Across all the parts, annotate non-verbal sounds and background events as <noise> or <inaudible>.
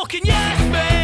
fucking yes me.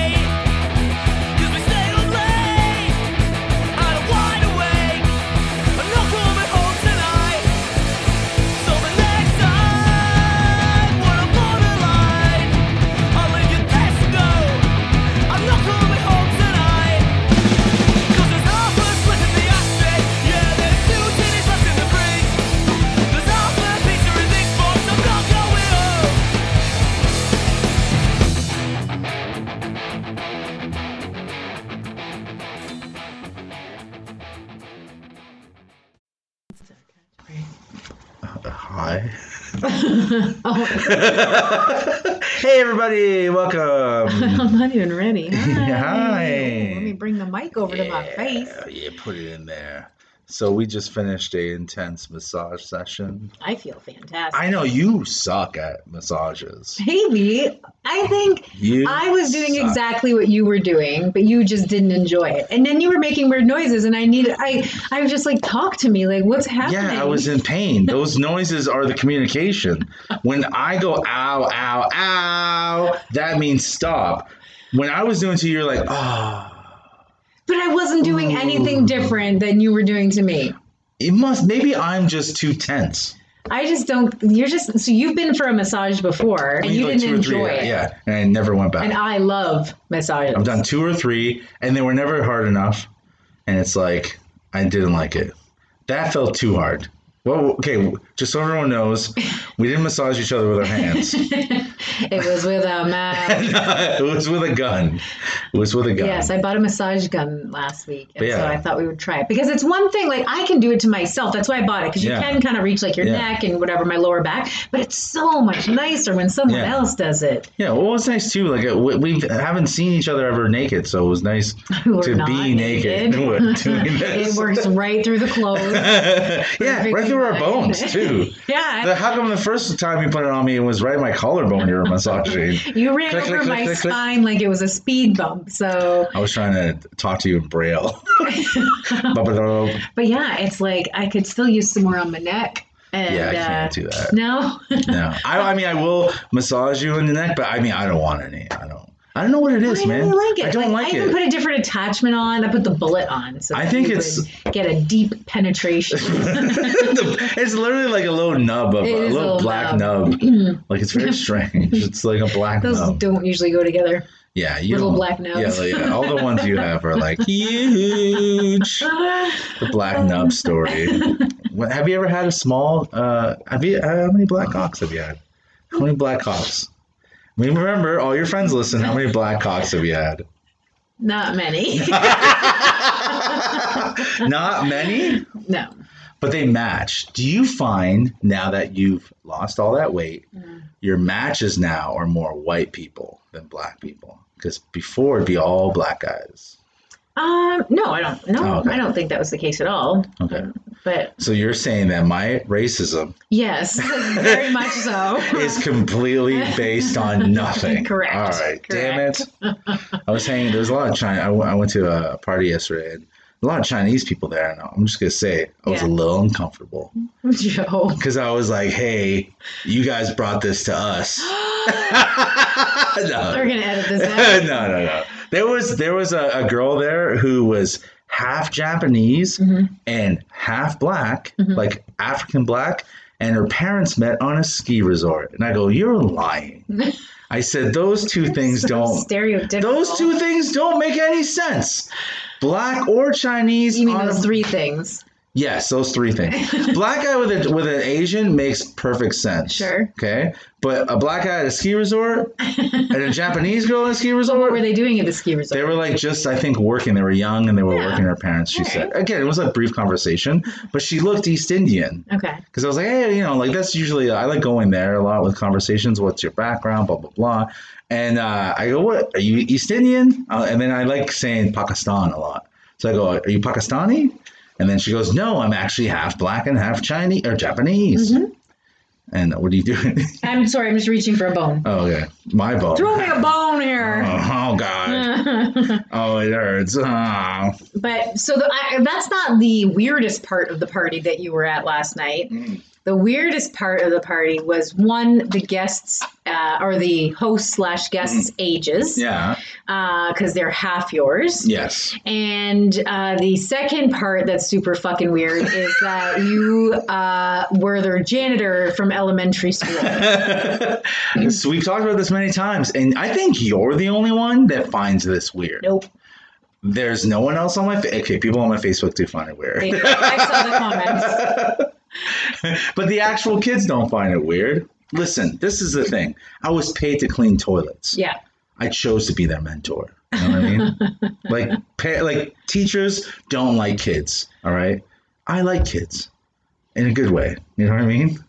Oh, <laughs> hey, everybody. Welcome. <laughs> I'm not even ready. Hi. <laughs> Hi. Let me bring the mic over to my face. Yeah, yeah, put it in there. So we just finished a intense massage session. I feel fantastic. I know you suck at massages. Maybe. I think You I was doing suck. exactly what you were doing, but you just didn't enjoy it. And then you were making weird noises, and I needed. I I was just like, talk to me. Like, what's happening? Yeah, I was in <laughs> pain. Those noises are the communication. When I go ow, ow, ow, that means stop. When I was doing to you, you're like, oh, But I wasn't doing anything different than you were doing to me. it must. Maybe I'm just too tense. I just don't. You're just. So you've been for a massage before, and you Like didn't enjoy three, it. Yeah, and I never went back. And I love massages. I've done two or three, and they were never hard enough. And it's like I didn't like it. That felt too hard. Well, okay, just so everyone knows, we didn't massage each other with our hands. <laughs> It was with a <laughs> man. it was with a gun. It was with a gun. Yes, I bought a massage gun last week, and yeah. so I thought we would try it because it's one thing. Like I can do it to myself. That's why I bought it because Yeah. you can kind of reach like your Yeah. neck and whatever my lower back. But it's so much nicer when someone Yeah. else does it. Yeah, well, it's nice too. Like uh, we, we haven't seen each other ever naked, so it was nice <laughs> to be naked. <laughs> It works right through the clothes. yeah, right through our bones too. yeah, The- How come the first time you put it on me, it was right in my collarbone you were massaging? <laughs> you ran Click, over click, my click, spine like it was a speed bump. So, I was trying to talk to you in braille. <laughs> but yeah, it's like I could still use some more on my neck. And, I uh, can't do that. No. No, I, I mean I will massage you in the neck, but I mean I don't want any. I don't. I don't know what it is, I man. really like it. I don't like, it. I even it. put a different attachment on. I put the bullet on, so I think it's- get a deep penetration. <laughs> it's literally like a little nub of It a little little black nub. nub. <clears throat> like it's very strange. It's like a black Those nub. don't usually go together. Yeah, you little don't- black nubs. Yeah, yeah, all the ones you have are like <laughs> huge. <laughs> The black nub story. Have you ever had a small? Uh, have you? How many black cocks have you had? How many black cocks? I mean, remember, all your friends listen. How many black cocks have you had? Not many. <laughs> Not many, no. but they match. Do you find now that you've lost all that weight, Mm. your matches now are more white people than black people? Because before it'd be all black guys. Um, no, I don't. No, Oh, okay. I don't think that was the case at all. Okay. But So you're saying that my racism yes, <laughs> very much so. is completely based on <laughs> nothing. Correct. All right. Damn it. I was saying there's a lot of China. I went- to a party yesterday and a lot of Chinese people there. And I'm just going to say I was Yeah. a little uncomfortable <laughs> Joe. because I was like, hey, you guys brought this to us. <gasps> We're gonna edit this out. no, no, no. There was there was a, a girl there who was half Japanese Mhm. and half black, Mhm. like African black, and her parents met on a ski resort. And I go, You're lying. <laughs> I said those two things So don't stereotypical. those two things don't make any sense. Black or Chinese You mean on those a- three things? Yes, those three things. black guy with a with an Asian makes perfect sense. Sure. Okay. But a black guy at a ski resort and a Japanese girl at a ski So resort what were they doing at the ski resort? they were like just, I think, working. They were young and they were Yeah. working her parents. She said again, it was a brief conversation, but she looked East Indian okay. because I was like, hey, you know, like that's usually I like going there a lot with conversations. What's your background? Blah blah blah. And uh, I go, what are you East Indian? Uh, and then I like saying Pakistan a lot. So I go, are you Pakistani? And then she goes, no, I'm actually half black and half Chinese or Japanese. Mhm. And what are you doing? <laughs> I'm sorry. I'm just reaching for a bone. oh, okay, my bone. Throw me a bone here. Oh, <laughs> oh, God. <laughs> Oh, it hurts. Oh. but so the, I, that's not the weirdest part of the party that you were at last night. The weirdest part of the party was one, the guests uh, or the host slash guests' ages, Yeah. because they're half yours. Yes. And uh, the second part that's super fucking weird is <laughs> that you uh, were their janitor from elementary school. <laughs> so we've talked about this many times, and I think you're the only one that finds this weird. Nope. There's no one else on my fa- okay. People on my Facebook do find it weird, I saw the comments. <laughs> <laughs> but the actual kids don't find it weird. Listen, this is the thing. I was paid to clean toilets. Yeah. I chose to be their mentor. You know what I mean? <laughs> like, pa- like teachers don't like kids. All right, I like kids in a good way. You know what I mean?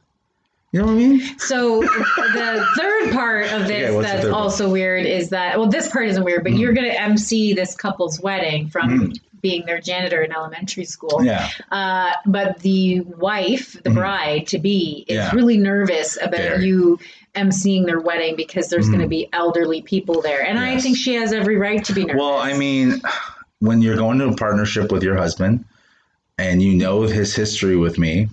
You know what I mean? So the third part of this Okay, that's third part? also weird is that well, this part isn't weird, but you're going to MC this couple's wedding from being their janitor in elementary school. Mm. Yeah. Uh, but the wife, the bride to be, is Mm-hmm. Yeah. really nervous about you emceeing their wedding because there's going to be elderly people there, and I Mm. Think she has every right to be nervous. Well, I mean, when you're going to a partnership with your husband and you know his history with me,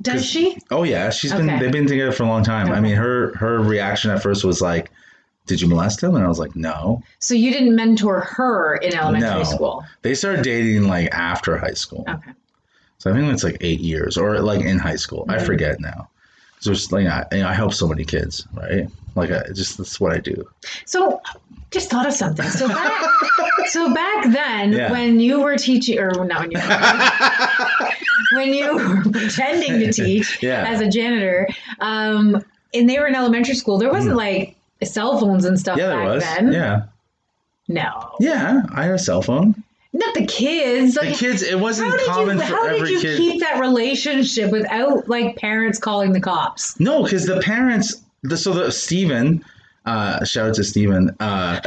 does she? oh yeah, she's been Okay. they've been together for a long time. I mean, her her reaction at first was like, "Did you molest him?" And I was like, "No." So you didn't mentor her in elementary No. school? They started dating like after high school. Okay. So I think it's like eight years or like in high school. I mm-hmm. forget now. So it's like I, you know, I help so many kids, right? Like I just that's what I do. So, just thought of something. So back, so back then, Yeah. when you were teaching, or not when you when you were pretending to teach <laughs> Yeah. as a janitor, um, and they were in elementary school, there wasn't like cell phones and stuff Mm. Yeah, there back was. then. Yeah, No, yeah. I had a cell phone. not the kids. The kids, it wasn't common you for how did every you kid. keep that relationship without like parents calling the cops? No, because the parents. So the Steven, uh, shout out to Steven. Uh,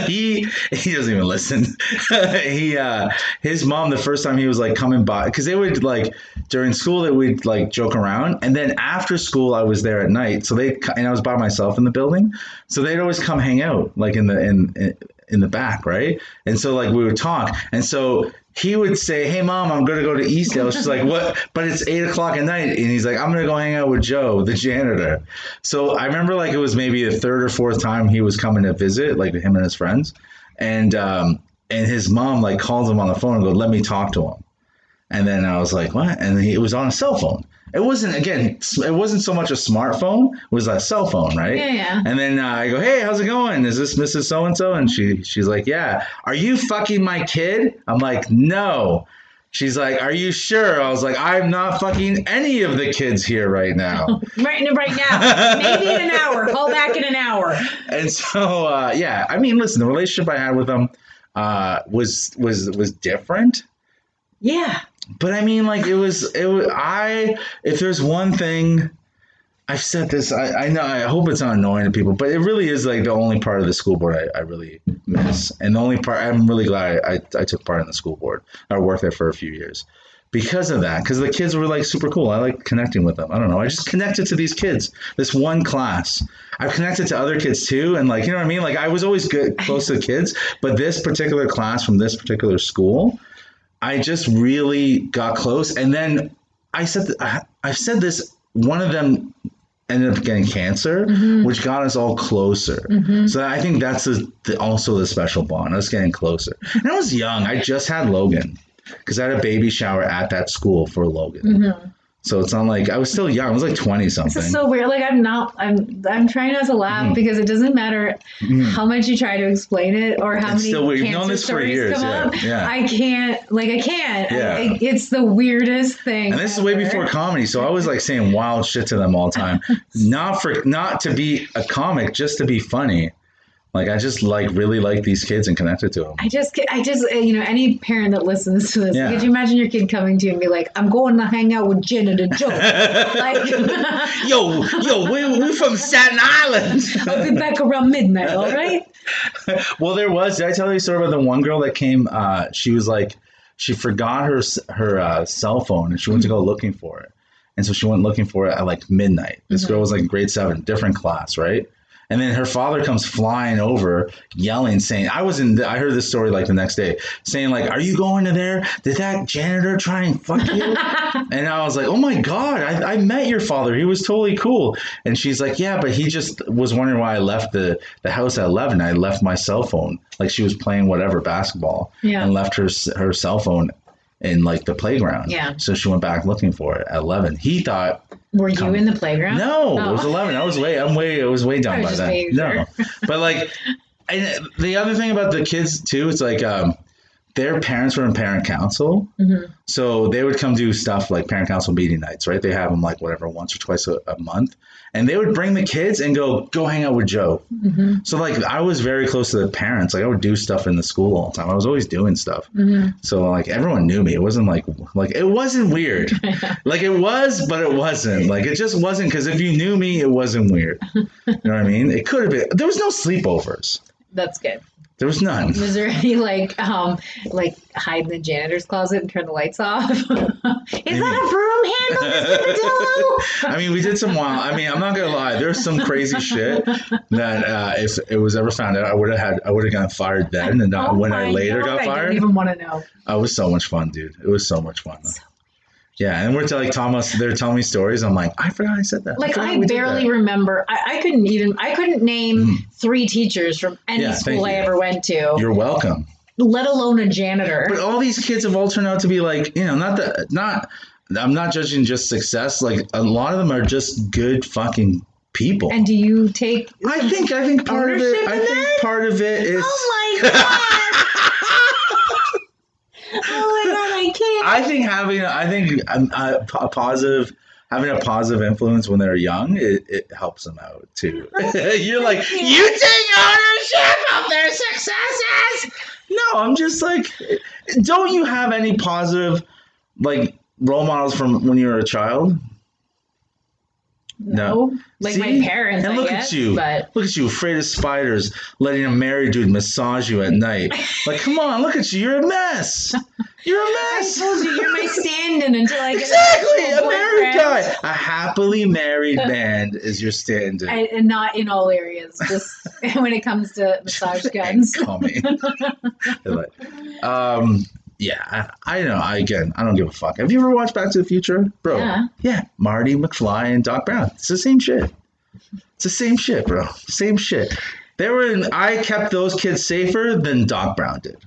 <laughs> he he doesn't even listen. <laughs> he uh, his mom the first time he was like coming by because they would like during school they would like joke around. And then after school I was there at night. So they and I was by myself in the building. So they'd always come hang out like in the in in, in the back right? And so like we would talk. And so he would say, "Hey, mom, I'm gonna go to Eastdale." She's like, "What?" But it's eight o'clock at night, and he's like, "I'm gonna go hang out with Joe, the janitor." So I remember like it was maybe the third or fourth time he was coming to visit, like him and his friends, and um, and his mom like called him on the phone and go, "Let me talk to him." And then I was like, "What?" And he, it was on a cell phone. It wasn't again. It wasn't so much a smartphone. It was a cell phone, right? Yeah, yeah. And then uh, I go, "Hey, how's it going? Is this Mrs. So and So?" And she she's like, "Yeah." Are you fucking my kid? I'm like, "No." She's like, "Are you sure?" I was like, "I'm not fucking any of the kids here right now." <laughs> Right, right now, maybe in an hour. Call back in an hour. and so, uh, yeah, I mean, listen, the relationship I had with them uh, was was was different. Yeah. But I mean, like it was, it was. I if there's one thing, I've said this. I, I know. I hope it's not annoying to people, but it really is like the only part of the school board I, I really miss, and the only part I'm really glad I, I, I took part in the school board. I worked there for a few years because of that. Because the kids were like super cool. I like connecting with them. I don't know. I just connected to these kids. This one class. I've connected to other kids too, and like you know what I mean. Like I was always good close to the kids, but this particular class from this particular school. I just really got close. And then I said, I- I've said this, one of them ended up getting cancer, mm-hmm. which got us all closer. Mm-hmm. So I think that's the, the, also the special bond, us getting closer. And I was young. I just had Logan because I had a baby shower at that school for Logan. Mm-hmm. So it's not like I was still young. I was like 20 something. This is so weird. Like I'm not. I'm. I'm trying not to laugh Mm-hmm. because it doesn't matter how much you try to explain it or how It's many still weird. Cancer known this for stories years, come yeah, up. yeah. I can't. Like I can't. Yeah. I- it's the weirdest thing. And this is way before comedy, so I was like saying wild shit to them all the time. <laughs> not for not to be a comic, just to be funny. Like I just like really like these kids and connected to them. I just, I just, uh, you know, any parent that listens to this, Yeah. could you imagine your kid coming to you and be like, "I'm going to hang out with Janet and Joe. <laughs> like, <laughs> Yo, yo, we we from Staten Island. <laughs> I'll be back around midnight. All right." well, there was. Did I tell you a story about the one girl that came? Uh, she was like, she forgot her her uh, cell phone and she went to go looking for it, and so she went looking for it at like midnight. This girl was like grade seven, different class, right? And then her father comes flying over, yelling, saying, "I was in." The, I heard this story like the next day, saying like, "Are you going to there? Did that janitor try and fuck you?" <laughs> and I was like, "Oh my god, I, I met your father. He was totally cool." And she's like, "Yeah, but he just was wondering why I left the the house at eleven. I left my cell phone. Like she was playing whatever basketball, Yeah. and left her her cell phone." In like the playground, Yeah. So she went back looking for it at eleven. He thought Were you Come- in the playground? no, Oh. it was eleven. I was way, I'm way, I was way down was by then. No, but like, and the other thing about the kids too, it's like um, their parents were in parent council, Mhm. so they would come do stuff like parent council meeting nights, right? They have them like whatever once or twice a, a month, and they would bring the kids and go go hang out with Joe. Mhm. So like, I was very close to the parents. Like, I would do stuff in the school all the time. I was always doing stuff. Mhm. So like everyone knew me. It wasn't like like it wasn't weird. <laughs> like it was, but it wasn't. Like it just wasn't because if you knew me, it wasn't weird. You know what I mean? It could have been. There was no sleepovers. That's good. There was none. <laughs> Was there any like um like hide in the janitor's closet and turn the lights off? <laughs> Is that a broom handle, <laughs> I mean, we did some wild. I mean, I'm not gonna lie. There's some crazy shit that uh, if it was ever found out, I would have had. I would have gotten fired then, and not Oh when I later God, got fired. I don't even want to know. It was so much fun, dude. It was so much fun. Yeah, and we're telling like, Thomas. They're telling me stories. I'm like, I forgot I said that. Like forgot I barely remember. I, I couldn't even. I couldn't name three teachers from any Mm. Yeah, school I ever went to, You're welcome. let alone a janitor. But all these kids have all turned out to be like, you know, not that, not. I'm not judging just success. Like a lot of them are just good fucking people. And do you take? I think I think part of it. I think that? part of it is. Oh my <laughs> god! <laughs> oh my I think having. I think um, a, a positive. Having a positive influence when they're young, it, it helps them out too. <laughs> <laughs> You're like, you take ownership of their successes. No, I'm just like, don't you have any positive, like role models from when you were a child? No, like See? my parents. And I look guess, at you. But Look at you, afraid of spiders, letting a married dude massage you at night. <laughs> Like, come on, look at you. You're a mess. You're a mess. I told you you're my stand-in until I get Exactly, an a married guy. A happily married man is your stand-in. And not in all areas, just <laughs> when it comes to massage <laughs> guns. Call me. Um, yeah, I, I know. I again, I don't give a fuck. Have you ever watched Back to the Future, bro? Yeah. Yeah, Marty McFly and Doc Brown. It's the same shit. It's the same shit, bro. Same shit. They were. In, I kept those kids safer than Doc Brown did.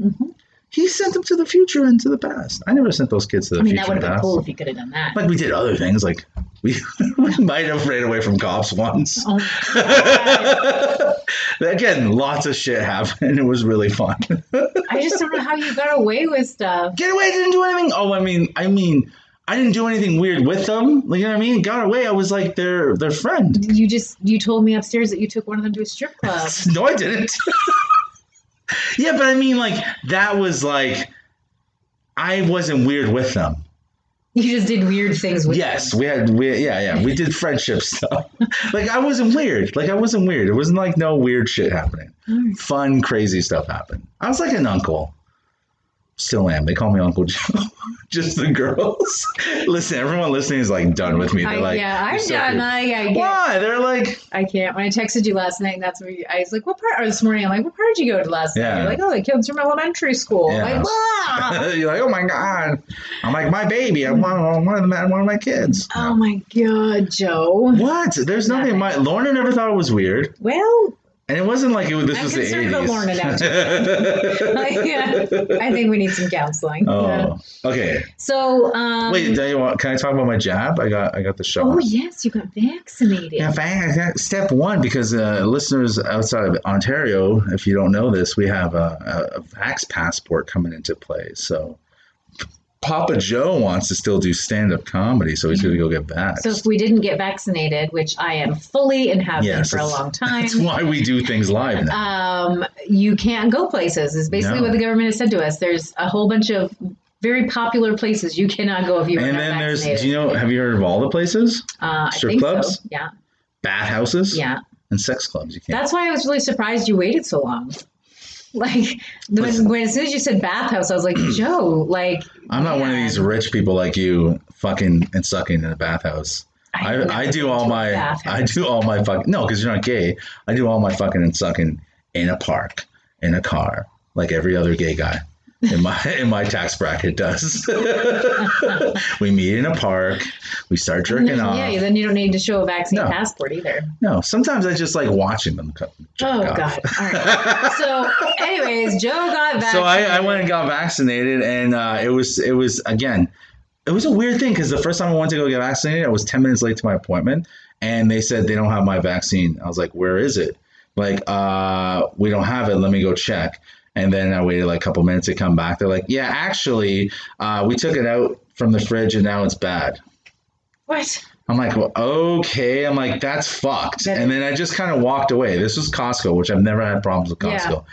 Mhm. He sent them to the future and to the past. I never sent those kids to the I mean, future that would have been cool if you could have done that. Like we did other things. Like we, <laughs> we might have ran away from cops once. oh. <laughs> Again, lots of shit happened. It was really fun. <laughs> I just don't know how you got away with stuff. Get away! Didn't do anything. Oh, I mean, I mean, I didn't do anything weird with them. Like, you know what I mean? Got away. I was like their their friend. You just you told me upstairs that you took one of them to a strip club. No, I didn't. <laughs> yeah, but I mean, like that was like I wasn't weird with them. You just did weird things with yes, we had we yeah yeah we did friendship stuff. <laughs> like I wasn't weird. Like I wasn't weird. It wasn't like no weird shit happening. them. Fun, crazy stuff happened. I was like an uncle. Still am. They call me Uncle Joe. <laughs> Just the girls. <laughs> Listen, everyone listening is like done with me. They're I, like, yeah, I'm done. cool." I, get, Why? They're like, I can't. When I texted you last night, that's what I was like, "What part?" Or this morning, I'm like, "What part did you go to last Yeah. night?" You're like, "Oh, the kids from elementary school." Yeah. like, <laughs> you're like, oh my god. I'm like, my baby. I'm one of the one of my kids. oh my god, Joe. What? There's nothing. My Lorna never thought it was weird, Well, and it wasn't like it was. This I'm was the concerned about Lorna now, yeah, I think we need some counseling. Yeah. oh, okay. So, um, Wait, do you want, can I talk about my jab? I got, I got the shot. oh yes, you got vaccinated. Yeah, fa- step one, because uh, listeners outside of Ontario, if you don't know this, we have a, a, a Vax passport coming into play. So Papa Joe wants to still do stand up comedy, so he's going to go get back. So if we didn't get vaccinated, which I am fully and have Yes, been for a long <laughs> time, That's why we do things live now. um, you can't go places. Is basically No. what the government has said to us. There's a whole bunch of very popular places you cannot go if you and then there's, do you know, have you heard of all the places? uh, I strip think clubs? So. Yeah, Bathhouses? yeah. And sex clubs. You can't. That's why I was really surprised you waited so long. <laughs> Like when, when as soon as you said bathhouse, I was like, <clears throat> Joe, like I'm not one of these rich people like you fucking and sucking in a bathhouse. I, never I do all my I do all my fucking no because you're not gay. I do all my fucking and sucking in a park in a car like every other gay guy in my <laughs> in my tax bracket does. <laughs> we meet in a park. We start jerking off. Yeah, then you don't need to show a vaccine No. passport either. No, sometimes I just like watching them. jerk Oh off. god. All right. <laughs> so, anyways, Joe got vaccinated. So I, I went and got vaccinated, and uh, it was it was again, it was a weird thing because the first time I went to go get vaccinated, I was ten minutes late to my appointment, and they said they don't have my vaccine. I was like, where is it? Like, uh, we don't have it. Let me go check. And then I waited like a couple minutes to come back. They're like, yeah, actually, uh, we took it out from the fridge and now it's bad. What? I'm like, well, okay. I'm like, that's fucked. That- and then I just kind of walked away. This was Costco, which I've never had problems with Yeah. Costco.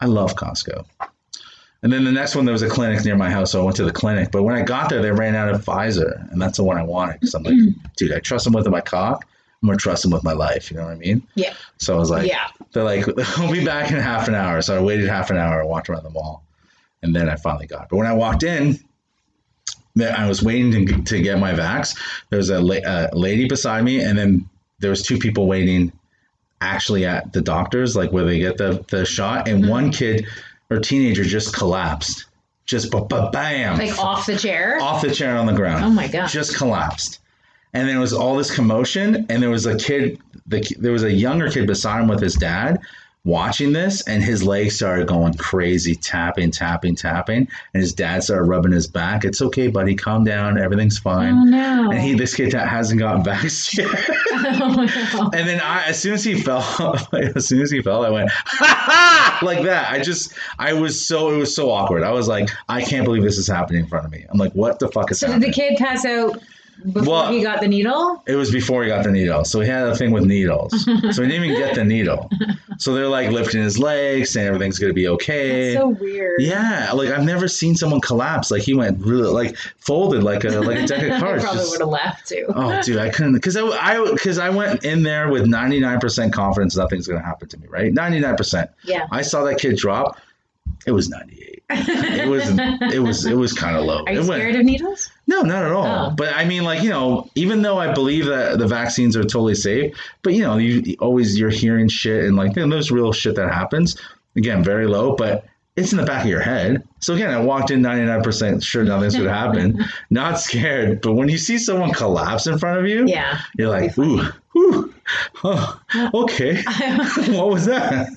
I love Costco. And then the next one, there was a clinic near my house, so I went to the clinic. But when I got there, they ran out of Pfizer, and that's the one I wanted. Because I'm like, dude, I trust them with my cock. I'm gonna trust them with my life. You know what I mean? Yeah. So I was like, yeah. they're like, <laughs> I'll be back in half an hour. So I waited half an hour and walked around the mall. And then I finally got it. But when I walked in, I was waiting to, to get my vax. There was a, la- a lady beside me, and then there was two people waiting actually at the doctor's, like where they get the, the shot. And mm-hmm. one kid or teenager just collapsed. Just ba ba bam. Like off the chair. off the chair on the ground Oh my god. just collapsed. And there was all this commotion, and there was a kid. The, there was a younger kid beside him with his dad, watching this, and his legs started going crazy, tapping, tapping, tapping, and his dad started rubbing his back. It's okay, buddy, calm down, everything's fine. oh no. And he, this kid hasn't gotten vaxxed yet. oh no. And then I, as soon as he fell, <laughs> as soon as he fell, I went ha <laughs> ha like that. I just, I was so, it was so awkward. I was like, I can't believe this is happening in front of me. I'm like, what the fuck is So did the kid pass out before Well- he got the needle? It was before he got the needle. So he had a thing with needles. so he didn't even get the needle. So they're like lifting his legs, saying everything's going to be okay. That's so weird. yeah, like I've never seen someone collapse. Like he went really, like folded like a like a deck of <laughs> I cards. probably would have left too. oh, dude, I couldn't because I I because I went in there with ninety nine percent confidence nothing's going to happen to me. Right, ninety nine percent. Yeah. I saw that kid drop. It was ninety eight. It was it was it was kind of low. Are you it went, scared of needles? no, not at all. Oh. But I mean, like you know, even though I believe that the vaccines are totally safe, but you know, you always you're hearing shit and like you know, there's real shit that happens. Again, very low, but it's in the back of your head. So again, I walked in 99% sure nothing's gonna happen, <laughs> not scared. But when you see someone collapse in front of you, Yeah. you're like, ooh, ooh, oh, okay, <laughs> <laughs> what was that?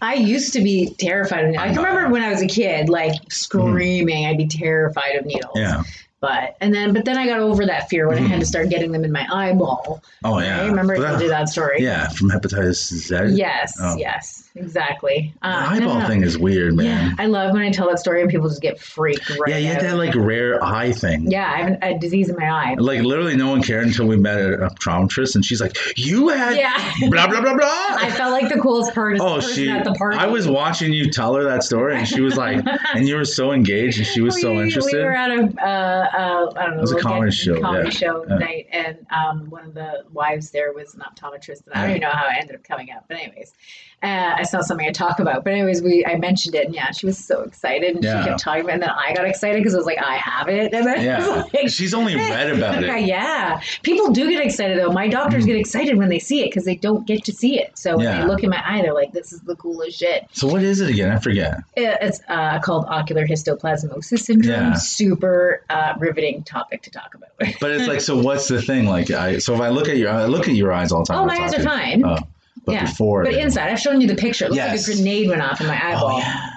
I used to be terrified of needles. I can remember when I was a kid, like mm-hmm. screaming. I'd be terrified of needles. Yeah. But and then but then I got over that fear when I had to start getting them in my eyeball. Oh yeah. I remember I told you that story. Yeah, from hepatitis Z. Yes, Oh. yes, exactly. The Uh, eyeball thing is weird, man. Yeah, I love when I tell that story and people just get freaked right Yeah, you had that like rare eye thing. yeah, I have a disease in my eye. Like literally, no one cared until we met a optometrist, and she's like, "You had Yeah. <laughs> blah blah blah blah." I felt like the coolest person, oh, person she. at the party. I was watching you tell her that story, and she was like, <laughs> and you were so engaged, and she was so interested. We were at a, uh, uh, I don't know, It was a comedy show, comedy yeah. show Yeah. night, and um, one of the wives there was an optometrist, and I don't even know how I ended up coming up, but anyways, uh, it's not something I talk about. But anyways, we I mentioned it, and yeah, she was so excited, and Yeah. she kept talking about, it, and then I got excited because I was like, I have it, <laughs> and then yeah, like, she's only <laughs> read about it. yeah. People do get excited though. My doctors get excited when they see it because they don't get to see it. So when Mm. They look in my eye, they're like, "This is the coolest shit." So what is it again? I forget. It- It's uh, called ocular histoplasmosis syndrome. Yeah. Super uh, riveting topic to talk about. But it's like, <laughs> so what's the thing? Like, I so if I look at your, I look at your eyes all the time. oh, my eyes are fine. Oh, but yeah, before, but inside, I've shown you the picture. It looks Yes. like a grenade went off in my eyeball. Oh yeah.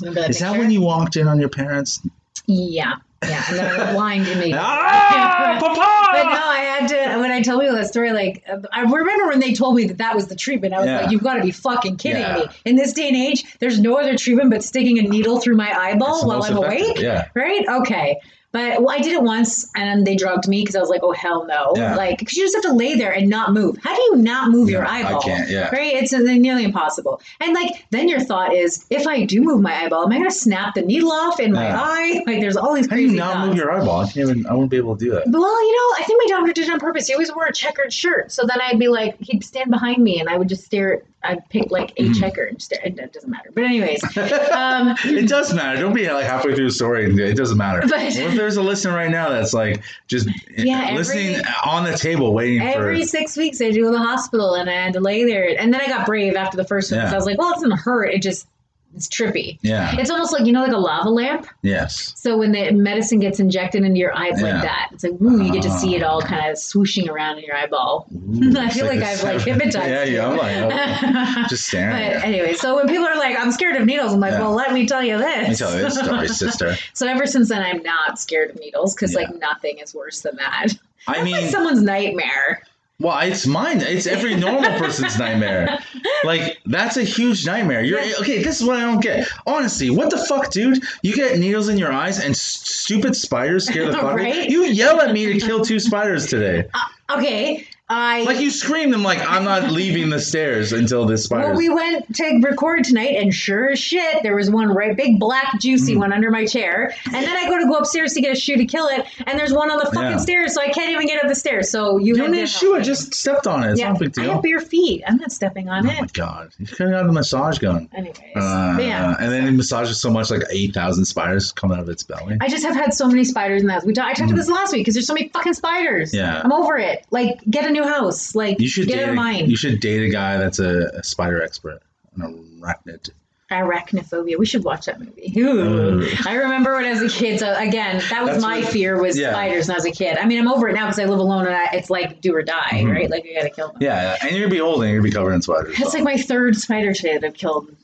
Remember that Is that when you walked in on your parents? Yeah, yeah, and then I went blind <laughs> immediately. Ah, <laughs> papa! But no, I had to. When I tell people that story, like I remember when they told me that that was the treatment. I was Yeah. like, "You've got to be fucking kidding Yeah. me!" In this day and age, there's no other treatment but sticking a needle through my eyeball It's while I'm effective, awake. Yeah. Right? Okay. But well, I did it once, and they drugged me because I was like, "Oh hell no!" Yeah. Like, because you just have to lay there and not move. How do you not move your Yeah, I eyeball? can't, yeah. Right? It's nearly impossible. And like, then your thought is, if I do move my eyeball, am I going to snap the needle off in my Yeah. eye? Like, there's all these How do crazy you not thoughts. move your eyeball? I can't even. I won't be able to do that. Well, you know, I think my doctor did it on purpose. He always wore a checkered shirt. So then I'd be like, he'd stand behind me and I would just stare I picked like a checker instead. it doesn't matter. But anyways, <laughs> um, It does matter. Don't be like halfway through the story. and It doesn't matter. But- what if there's a listener right now that's like just <laughs> Yeah, every- listening on the table, waiting for every for. six weeks I do in the hospital and I had to lay there. And then I got brave after the first one. Yeah. So I was like, well, it doesn't hurt. It just, it's trippy. Yeah. It's almost like, you know, like a lava lamp. Yes. So when the medicine gets injected into your eye, it's Yeah. like that. It's like, ooh, you get to see it all Ah. kind of swooshing around in your eyeball. Ooh, <laughs> I feel like, I've like hypnotized Yeah, you. yeah. I'm like, oh, just staring. <laughs> But anyway, so when people are like, I'm scared of needles, I'm like, Yeah. well, let me tell you this. Let me tell you this story, sister. <laughs> so ever since then, I'm not scared of needles because Yeah. like nothing is worse than that. I That's like mean, someone's nightmare. Well, it's mine. It's every normal <laughs> person's nightmare. Like that's a huge nightmare. You're okay. This is what I don't get. Honestly, what the fuck, dude? You get needles in your eyes and s- stupid spiders scare the <laughs> fuck. out of Right? You yell at me to kill two spiders today. <laughs> Uh, okay, I. Like you screamed. I'm like, I'm not <laughs> leaving the stairs until this spider. well, we went to record tonight, and sure as shit, there was one right big, black, juicy one under my chair. And then I go to go upstairs to get a shoe to kill it, and there's one on the fucking Yeah. stairs, so I can't even get up the stairs. So you, you had don't need a shoe. I just stepped on it. It's yeah, not a big I have bare feet. I'm not stepping on it. Oh my god! You could have got a massage gun. Anyways, Uh, yeah. and then it massages so much, like eight thousand spiders come out of its belly. I just have had so many spiders in that. We talked, I talked to this last week because there's so many fucking spiders. Yeah. I'm over it. Like, get a new house. Like, You should get date. out of A, mine. you should date a guy that's a, a spider expert, an arachnid. Arachnophobia. We should watch that movie. Ooh. Ugh. I remember when I was a kid. So again, that was That's my what- fear was yeah. spiders when I was a kid. I mean, I'm over it now because I live alone and I, it's like do or die, Mhm. right? Like you gotta kill them. Yeah, and you're gonna be old and you're gonna be covered in spiders. That's so. like my third spider today that I've killed.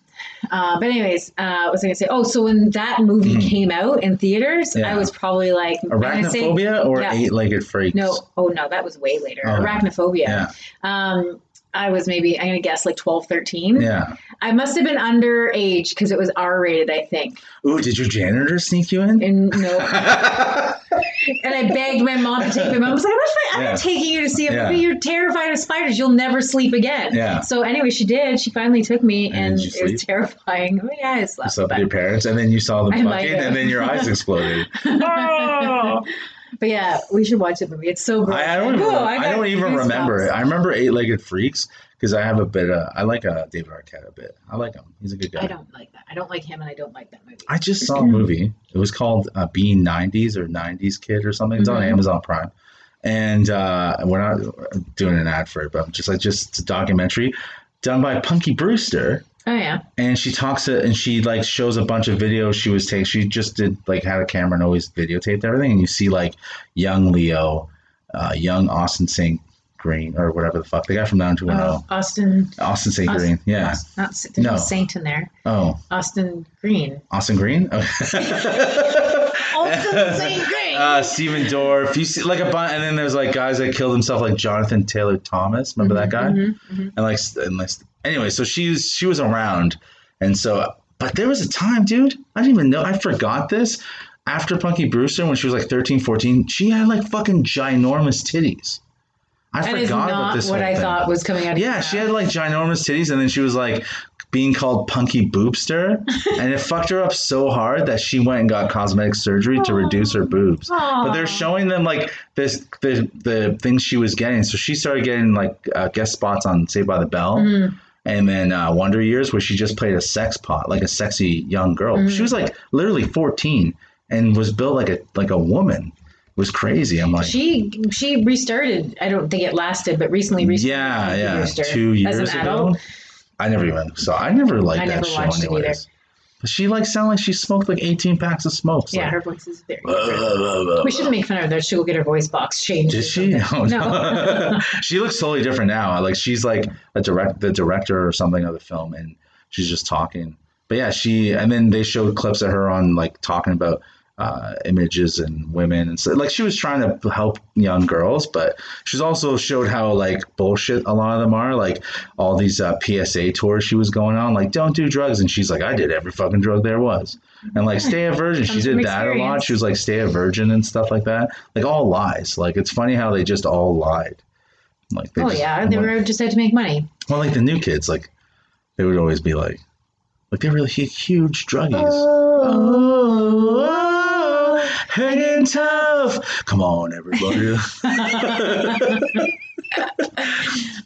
Uh, but anyways, uh, what was I gonna say? Oh, so when that movie Mhm. came out in theaters, Yeah. I was probably like I'm say- Arachnophobia or yeah. eight-legged freaks? No, oh no, that was way later. Oh. Arachnophobia. Yeah, Um, I was maybe I'm gonna guess like 12, 13. yeah. I must have been underage because it was R rated, I think. Ooh, did your janitor sneak you in? And no, <laughs> <laughs> and I begged my mom to take me. Mom was like, "I'm not, I'm Yeah. not taking you to see a Yeah. movie. You're terrified of spiders. You'll never sleep again." Yeah. So anyway, she did. She finally took me, And and, it was terrifying. Oh yeah, I You slept. slept with your parents, and then you saw them fucking, and then your eyes <laughs> exploded. Ah! But yeah, we should watch the movie. It's so great. I, I don't even, I, got don't even remember it. I remember eight-legged freaks because I have a bit of I like uh, David Arquette a bit. I like him. He's a good guy. I don't like that. I don't like him, and I don't like that movie. I just saw a <laughs> movie. It was called uh, Being 90s or 90s Kid or something. It's on Mhm. Amazon Prime. And uh, we're not doing an ad for it, but I'm just like, just it's a documentary done by Punky Brewster. Oh yeah. And she talks to, and she like shows a bunch of videos she was taking. She just did like had a camera and always videotaped everything. And you see like young Leo, uh, young Austin St. Green or whatever the fuck, the guy from 90210. Oh, Austin. Austin St. Austin- Green. Yeah. Not there's no. No. saint in there. Oh, Austin Green. Austin Green? Okay. <laughs> Austin St. Green. <laughs> uh, Stephen Dorff. You see, like a bunch, and then there's like guys that killed himself, like Jonathan Taylor Thomas. Remember that guy? Mhm, mhm. And like, and like, anyway, so she's she was around, and so, but there was a time, dude. I didn't even know. I forgot this. After Punky Brewster, when she was like 13, 14, she had like fucking ginormous titties. I That is forgot about not this. what I thing. thought was coming out of Yeah, she had like ginormous titties, and then she was like being called Punky Boobster, and it fucked her up so hard that she went and got cosmetic surgery to reduce her boobs. But they're showing them like this the the things she was getting, so she started getting like uh, guest spots on Saved by the Bell. Mhm. And then uh, Wonder Years, where she just played a sex pot, like a sexy young girl. Mm-hmm. She was like literally 14 and was built like a like a woman. Was crazy. I'm like, She she restarted. I don't think it lasted, but recently, recently, yeah, yeah, two years as an ago. adult. I never even saw. I never liked I that never show watched it anyways. But she like sounded like she smoked like 18 packs of smokes. Yeah, like, her voice is very. blah, blah, blah, We shouldn't make fun of her. though. She'll get her voice box changed. Did she? <laughs> Oh, no, No. no. <laughs> she looks totally different now. Like she's like a direct, the director or something of the film, and she's just talking. But yeah, she and then they showed clips of her on like talking about uh, images and women and so like she was trying to help young girls, but she's also showed how like bullshit a lot of them are. Like all these uh, PSA tours she was going on, like don't do drugs, and she's like, I did every fucking drug there was, and like stay a <laughs> virgin. she did that a lot. She was like stay a virgin and stuff like that. Like all lies. Like it's funny how they just all lied. Like they Oh just, yeah, they were just had to make money. well, like the new kids, like they would always be like, like they were like huge druggies. Oh, hanging tough. Come on, everybody. <laughs> <laughs>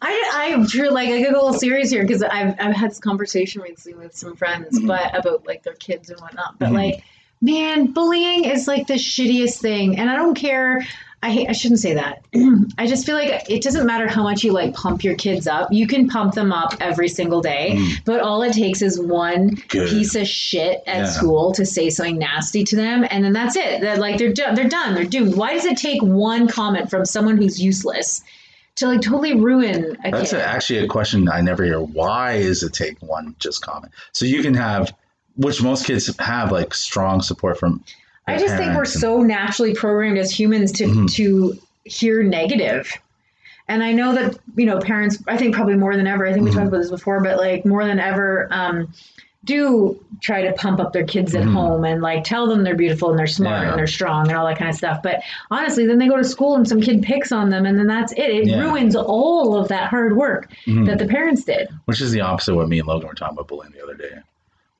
I, I'm true. Like, I get a little serious here because I've, I've had this conversation recently with some friends, Mhm. but about like their kids and whatnot. But Mhm. like, man, bullying is like the shittiest thing, and I don't care. I I shouldn't say that. <clears throat> I just feel like it doesn't matter how much you like pump your kids up. You can pump them up every single day, Mm. but all it takes is one Good. piece of shit at Yeah. school to say something nasty to them, and then that's it. They're like they're done. They're done. They're doomed. Why does it take one comment from someone who's useless to like totally ruin a That's kid? a, actually a question I never hear. Why is it take one just comment? So you can have, which most kids have, like strong support from. I just think we're so naturally programmed as humans to Mhm. to hear negative. And I know that you know parents. I think probably more than ever. I think we Mhm. talked about this before, but like more than ever, um, do try to pump up their kids at Mhm. home and like tell them they're beautiful and they're smart Yeah. and they're strong and all that kind of stuff. But honestly, then they go to school and some kid picks on them, and then that's it. It Yeah. ruins all of that hard work Mhm. that the parents did. Which is the opposite of what me and Logan were talking about bullying the other day.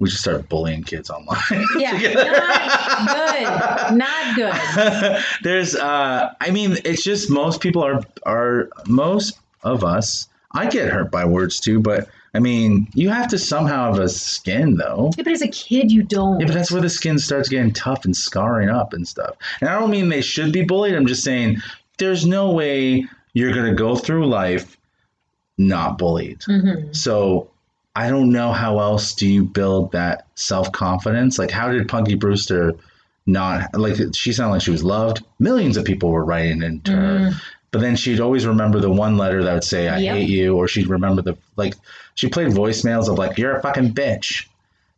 We just started bullying kids online. <laughs> Yeah, <laughs> not good. Not good. <laughs> There's, uh, I mean, it's just most people are are most of us. I get hurt by words too, but I mean, you have to somehow have a skin though. Yeah, but as a kid, you don't. Yeah, but that's where the skin starts getting tough and scarring up and stuff. And I don't mean they should be bullied. I'm just saying there's no way you're gonna go through life not bullied. Mhm. So I don't know how else do you build that self confidence. Like, how did Punky Brewster not like? She sounded like she was loved. Millions of people were writing into her, Mm. but then she'd always remember the one letter that would say "I Yep. hate you," or she'd remember the like. She played voicemails of like "You're a fucking bitch,"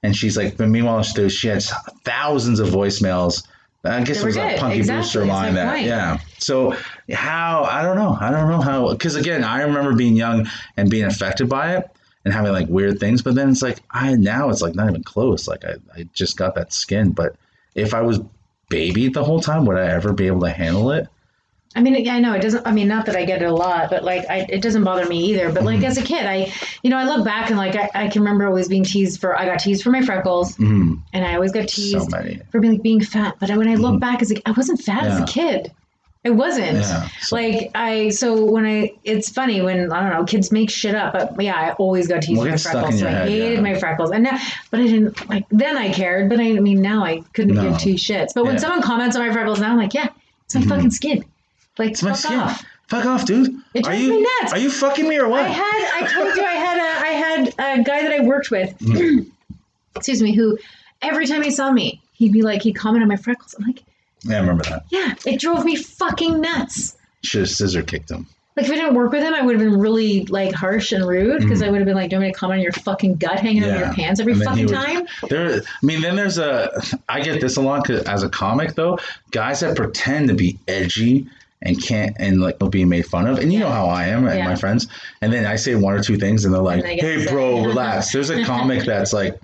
and she's like. But meanwhile, she, she had thousands of voicemails. I guess it was a good. Punky Exactly. Brewster line that, point. yeah. So how I don't know. I don't know how because again, I remember being young and being affected by it and having like weird things, but then it's like I now it's like not even close. Like I, I just got that skin. But if I was babied the whole time, would I ever be able to handle it? I mean, I know it doesn't. I mean, not that I get it a lot, but like, I, it doesn't bother me either. But like, Mhm. as a kid, I, you know, I look back and like, I, I can remember always being teased for. I got teased for my freckles, Mm, and I always got teased many. for being, like, being fat. But when I look Mhm. back, like I wasn't fat as a kid. I wasn't. Yeah. So, Like I, so when I, it's funny when I don't know, kids make shit up. But yeah, I always got teased Well, for my it's stuck in freckles. So your I head, hated yeah. my freckles, and now, but I didn't like. Then I cared, but I, I mean, now I couldn't No. give two shits. But when Yeah. someone comments on my freckles, now I'm like, yeah, it's my Mhm. fucking skin. Like, it's my fuck skin. off. Fuck off, dude. It are drives you me nuts. are you fucking me or what? I had, I told you, I had a, I had a guy that I worked with, Mm. <clears throat> excuse me, who every time he saw me, he'd be like, he'd comment on my freckles. I'm like, yeah, I remember that. yeah, it drove me fucking nuts. Should have scissor kicked him. Like if I didn't work with him, I would have been really like harsh and rude because I would have been like, "Do you want me to comment on your fucking gut hanging out of Mm. Your pants every And then he fucking would- time?" There, I mean, then there's a. I get this a lot as a comic though. Guys that pretend to be edgy and can't and like being made fun of, and you know how I am and Yeah. my friends. And then I say one or two things, and they're like, And "Hey, bro, <laughs> relax." There's a comic that's like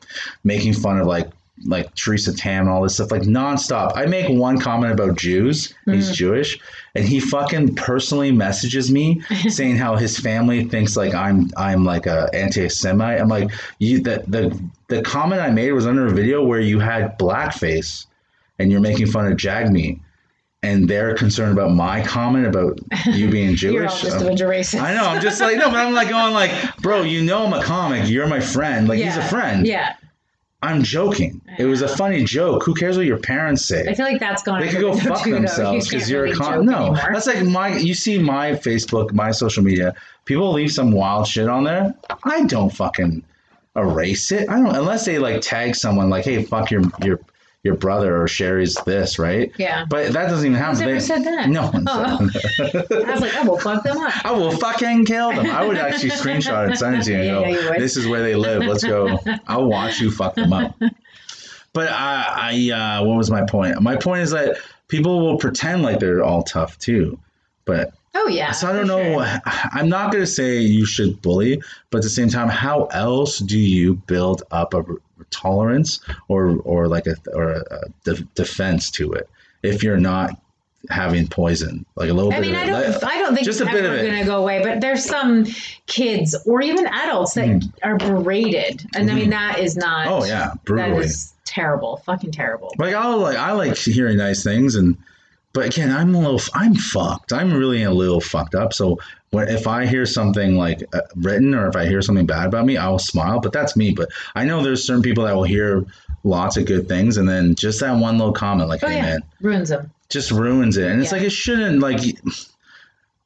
making fun of like like Theresa Tam and all this stuff like nonstop. I make one comment about Jews. He's Mm. Jewish, and he fucking personally messages me <laughs> saying how his family thinks like I'm I'm like a anti-Semite. I'm like you the the the comment I made was under a video where you had blackface and you're making fun of Jagmeet. And they're concerned about my comment about you being <laughs> Jewish. You're all just a Um, bunch of racists. I know. I'm just like no, but I'm like going like, bro, you know I'm a comic. You're my friend. Like he's a friend. Yeah, I'm joking. It was a funny joke. Who cares what your parents say? I feel like that's gone. They could go fuck too, themselves because can't you're really a con. No, anymore. that's like my. You see my Facebook, my social media. People leave some wild shit on there. I don't fucking erase it. I don't unless they like tag someone like, "Hey, fuck your your your brother or Sherry's this," right? yeah. But that doesn't even happen. Who's They- said that? No one Oh. said that. <laughs> I was like, "Oh, we'll fuck them up." I will fucking kill them. I would actually screenshot and send it to you and Yeah, go, yeah, you this is where they live. Let's go. I'll watch you fuck them up. <laughs> But I, I uh, what was my point? My point is that people will pretend like they're all tough too. But Oh yeah. so I don't know. sure. I'm not going to say you should bully, but at the same time, how else do you build up a tolerance or or like a or a, de- defense to it if you're not having poison, like a little I bit mean, of I it? don't. I don't think just it's a bit ever of it. going to go away. But there's some kids or even adults that Mhm. are berated, and I mean that is not. oh yeah, that brutally. is terrible. Fucking terrible. Like I like I like hearing nice things and but again, I'm a little, I'm fucked. I'm really a little fucked up. So when, if I hear something like uh, written or if I hear something bad about me, I'll smile. But that's me. But I know there's certain people that will hear lots of good things and then just that one little comment, like, Oh "Hey yeah, man," ruins them. just ruins it. And it's like it shouldn't. Like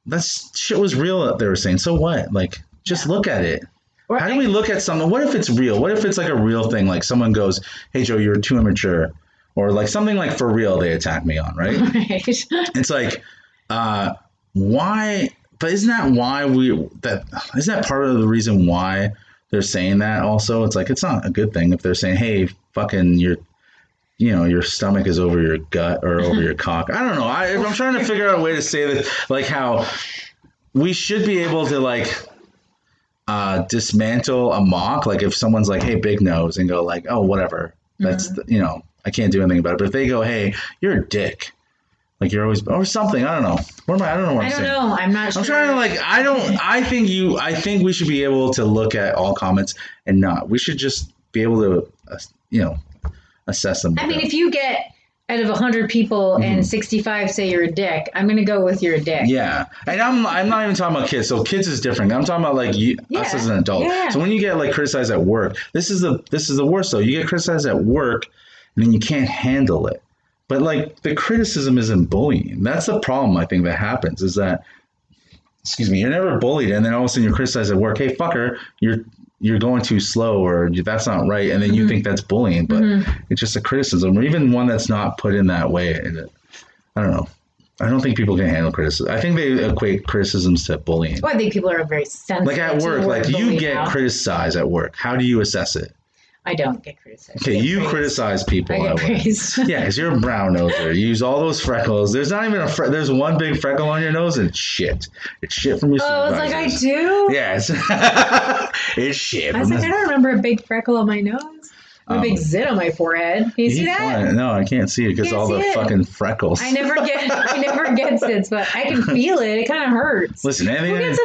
that shit was real that they were saying. So what? Like, just look at it. Or How do we look at something? What if it's real? What if it's like a real thing? Like someone goes, "Hey Joe, you're too immature," or like something like for real they attack me on, right? Right. <laughs> it's like, uh, why? But isn't that why we that isn't that part of the reason why they're saying that? Also, it's like it's not a good thing if they're saying, "Hey, fucking your." You know, your stomach is over your gut or over your <laughs> cock. I don't know. I, I'm trying to figure out a way to say that, like how we should be able to like uh, dismantle a mock. Like if someone's like, "Hey, big nose," and go like, "Oh, whatever." That's the, you know, I can't do anything about it. But if they go, "Hey, you're a dick," like you're always or something. I don't know. What am I? I don't know what I'm I'm don't saying. know. I'm not sure. I'm trying to like. I don't. I think you. I think we should be able to look at all comments and not. We should just be able to, uh, you know, assess them. I mean, if you get out of 100 people and 65 say you're a dick, I'm going to go with you're a dick. Mm-hmm. Yeah, and I'm I'm not even talking about kids. So kids is different. I'm talking about like you, us as an adult. Yeah. So when you get like criticized at work, this is the this is the worst. though. you get criticized at work, and then you can't handle it. But like the criticism isn't bullying. That's the problem. I think that happens is that, excuse me, you're never bullied, and then all of a sudden you're criticized at work. Hey, fucker, you're you're going too slow, or that's not right, and then Mm-hmm. you think that's bullying, but it's just a criticism, or even one that's not put in that way. I don't know. I don't think people can handle criticism. I think they equate criticisms to bullying. Well, I think people are very sensitive. Like at work, word like you get now. criticized at work. How do you assess it? I don't get criticized. Okay, get you praised. criticize people I get at <laughs> Yeah, because you're a brown noser. You use all those freckles. There's not even a fre- there's one big freckle on your nose and it's shit. It's shit from your Oh, it's like I do. Yes, <laughs> it's shit. I was like, the- I don't remember a big freckle on my nose. A big Um, zit on my forehead. Can you see that? can't- No, I can't see it because all the it. fucking freckles. I never get I never <laughs> get zits, but I can feel it. It kind of hurts. Listen, Who gets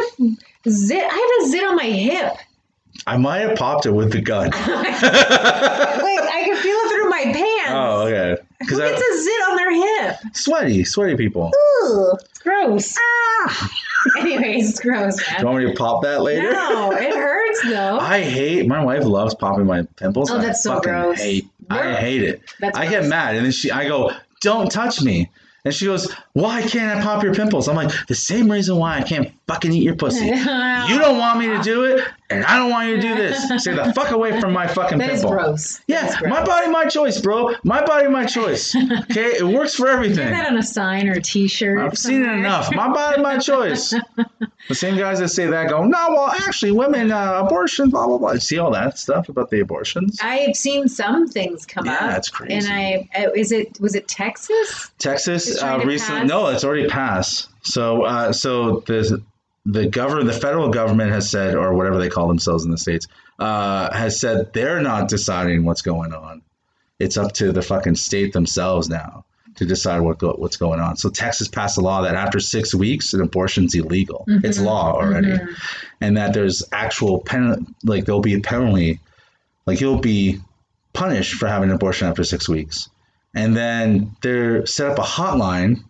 a zit? I have a zit on my hip. I might have popped it with the gun. <laughs> Like <laughs> I can feel it through my pants. oh, okay. Who Because gets a zit on their hip? sweaty, sweaty people. Ugh, it's gross. Ah. <laughs> Anyways, it's gross, Do you want me to pop that later? No, it hurts though. I hate. My wife loves popping my pimples. Oh, and I that's so fucking gross. Hate. I hate it. That's I get mad, and then she, I go, "Don't touch me." And she goes, "Why can't I pop your pimples?" I'm like, "The same reason why I can't fucking eat your pussy. You don't want me to do it, and I don't want you to do this. <laughs> Stay the fuck away from my fucking That pimple." gross. Yeah, gross. my body, my choice, bro. My body, my choice. <laughs> Okay, it works for everything. Put that on a sign or a T-shirt. I've seen it enough. My body, my choice. <laughs> the same guys that say that go, no, well, actually, women, uh, abortion, blah, blah, blah. You see all that stuff about the abortions? I've seen some things come Yeah, up. that's crazy. And I uh, is it was it Texas? Texas uh, recently, no, it's already passed. So, uh, so the the government, the federal government has said, or whatever they call themselves in the states, uh, has said they're not deciding what's going on. It's up to the fucking state themselves now to decide what go, what's going on. So Texas passed a law that after six weeks, an abortion's illegal. It's law already, and that there's actual pen like there'll be a penalty, like you'll be punished for having an abortion after six weeks. And then they're set up a hotline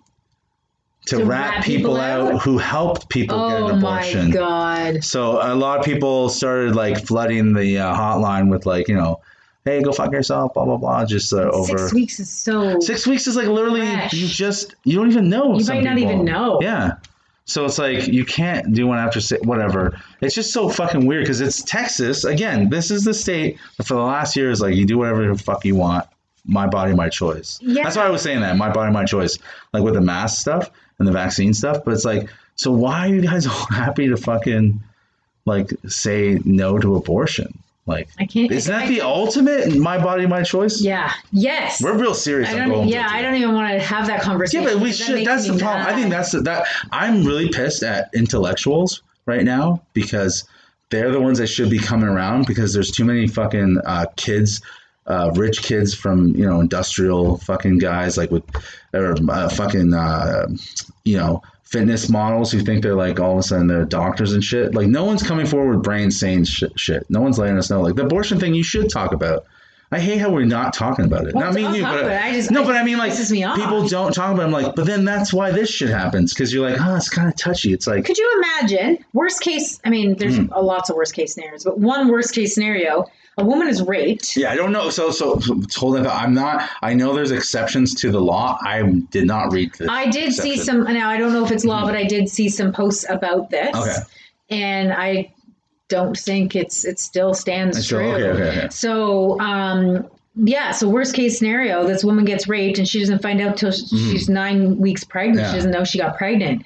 to, To rat, rat people, people out, out? who helped people get Oh an my abortion. god. So a lot of people started like flooding the uh, hotline with like, you know, hey, go fuck yourself, blah blah blah. Just uh, over Six weeks is so Six weeks is like literally Fresh. you just you don't even know. You might not people. even know. Yeah. So it's like you can't do one after six, whatever. It's just so fucking weird because it's Texas. Again, this is the state that for the last year is like you do whatever the fuck you want. My body, my choice. Yeah. That's why I was saying that. My body, my choice. Like with the mask stuff and the vaccine stuff. But it's like, so why are you guys <laughs> all happy to fucking like say no to abortion? Like, I can't isn't I- that the ultimate? My body, my choice. Yeah. Yes. We're real serious. I don't. Yeah. I don't even want to have that conversation. Yeah, but we because that should. That's the problem. I think that's the, that. I'm really pissed at intellectuals right now because they're the ones that should be coming around because there's too many fucking uh, kids, uh, rich kids from you know industrial fucking guys like with or uh, fucking uh, you know fitness models who think they're like all of a sudden they're doctors and shit. Like no one's coming forward with brain saying shit. shit. No one's letting us know. Like the abortion thing, you should talk about. I hate how we're not talking about it. Well, not me and you, but. I just- no, I- but I mean like me people don't talk about. it. I'm like, but then that's why this shit happens because you're like, oh, it's kind of touchy. It's like, Could you imagine worst case? I mean, there's Hmm. a lots of worst case scenarios, but one worst case scenario: a woman is raped. yeah, I don't know. So so, so hold on. I'm not. I know there's exceptions to the law. I did not read this. I did see some. Now I don't know if it's law, but I did see some posts about this. Okay. And I don't think it's it still stands It's still- true. okay, okay, okay. So um, yeah. So worst case scenario: this woman gets raped and she doesn't find out till she's nine weeks pregnant. Mm-hmm. Yeah. She doesn't know she got pregnant.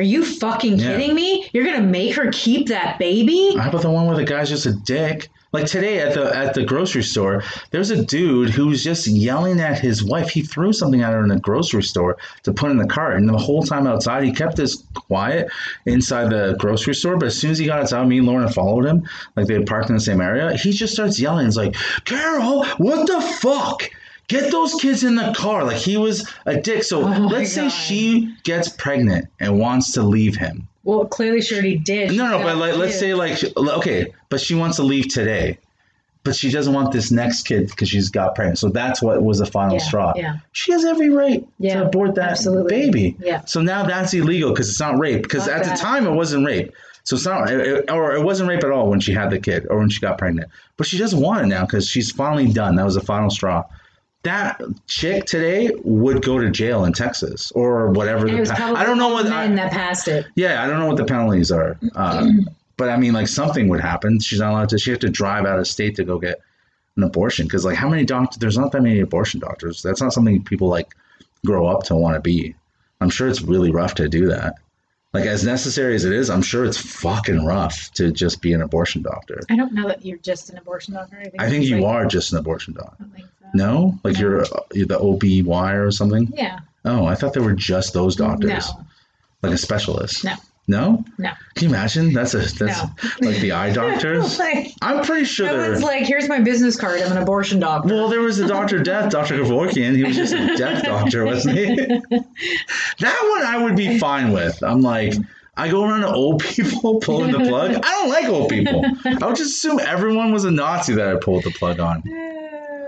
Are you fucking Yeah. kidding me? You're gonna make her keep that baby? How about the one where the guy's just a dick? Like today at the at the grocery store, there's a dude who was just yelling at his wife. He threw something at her in the grocery store to put in the cart, and the whole time outside, he kept this quiet inside the grocery store. But as soon as he got outside, me and Lauren followed him, like they had parked in the same area. He just starts yelling. He's like, "Carol, what the fuck?" Get those kids in the car. Like he was a dick. So Oh let's say God. she gets pregnant and wants to leave him. Well, clearly, sure he did. No, no, but like, let's say like okay, but she wants to leave today, but she doesn't want this next kid because she's got pregnant. So that's what was the final Yeah, straw. yeah. She has every right Yeah, to abort that absolutely. baby. Yeah. So now that's illegal because it's not rape. Because at that. the time it wasn't rape. So it's not, it- or it wasn't rape at all when she had the kid or when she got pregnant. But she doesn't want it now because she's finally done. That was the final straw. That chick today would go to jail in Texas or whatever. And the was pa- I don't know what I- men that passed it. yeah, I don't know what the penalties are. Uh, <clears throat> but I mean, like something would happen. She's not allowed to. She have to drive out of state to go get an abortion because, like, how many doctors? There's not that many abortion doctors. That's not something people like grow up to want to be. I'm sure it's really rough to do that. Like, as necessary as it is, I'm sure it's fucking rough to just be an abortion doctor. I don't know that you're just an abortion doctor. I think, I think you like- are just an abortion doctor. I don't think so. No, like No. you're, you're the OBY or something. Yeah. Oh, I thought they were just those doctors, No. like a specialist. No. No? No. Can you imagine? That's a that's No. <laughs> like the eye <laughs> doctors. like, I'm pretty sure no they're. one's like, here's my business card. I'm an abortion doctor. well, there was a Doctor <laughs> Death, Doctor Kevorkian. He was just a death doctor, wasn't he? that one I would be fine with. I'm like, I go around to old people pulling the plug. I don't like old people. I would just assume everyone was a Nazi that I pulled the plug on.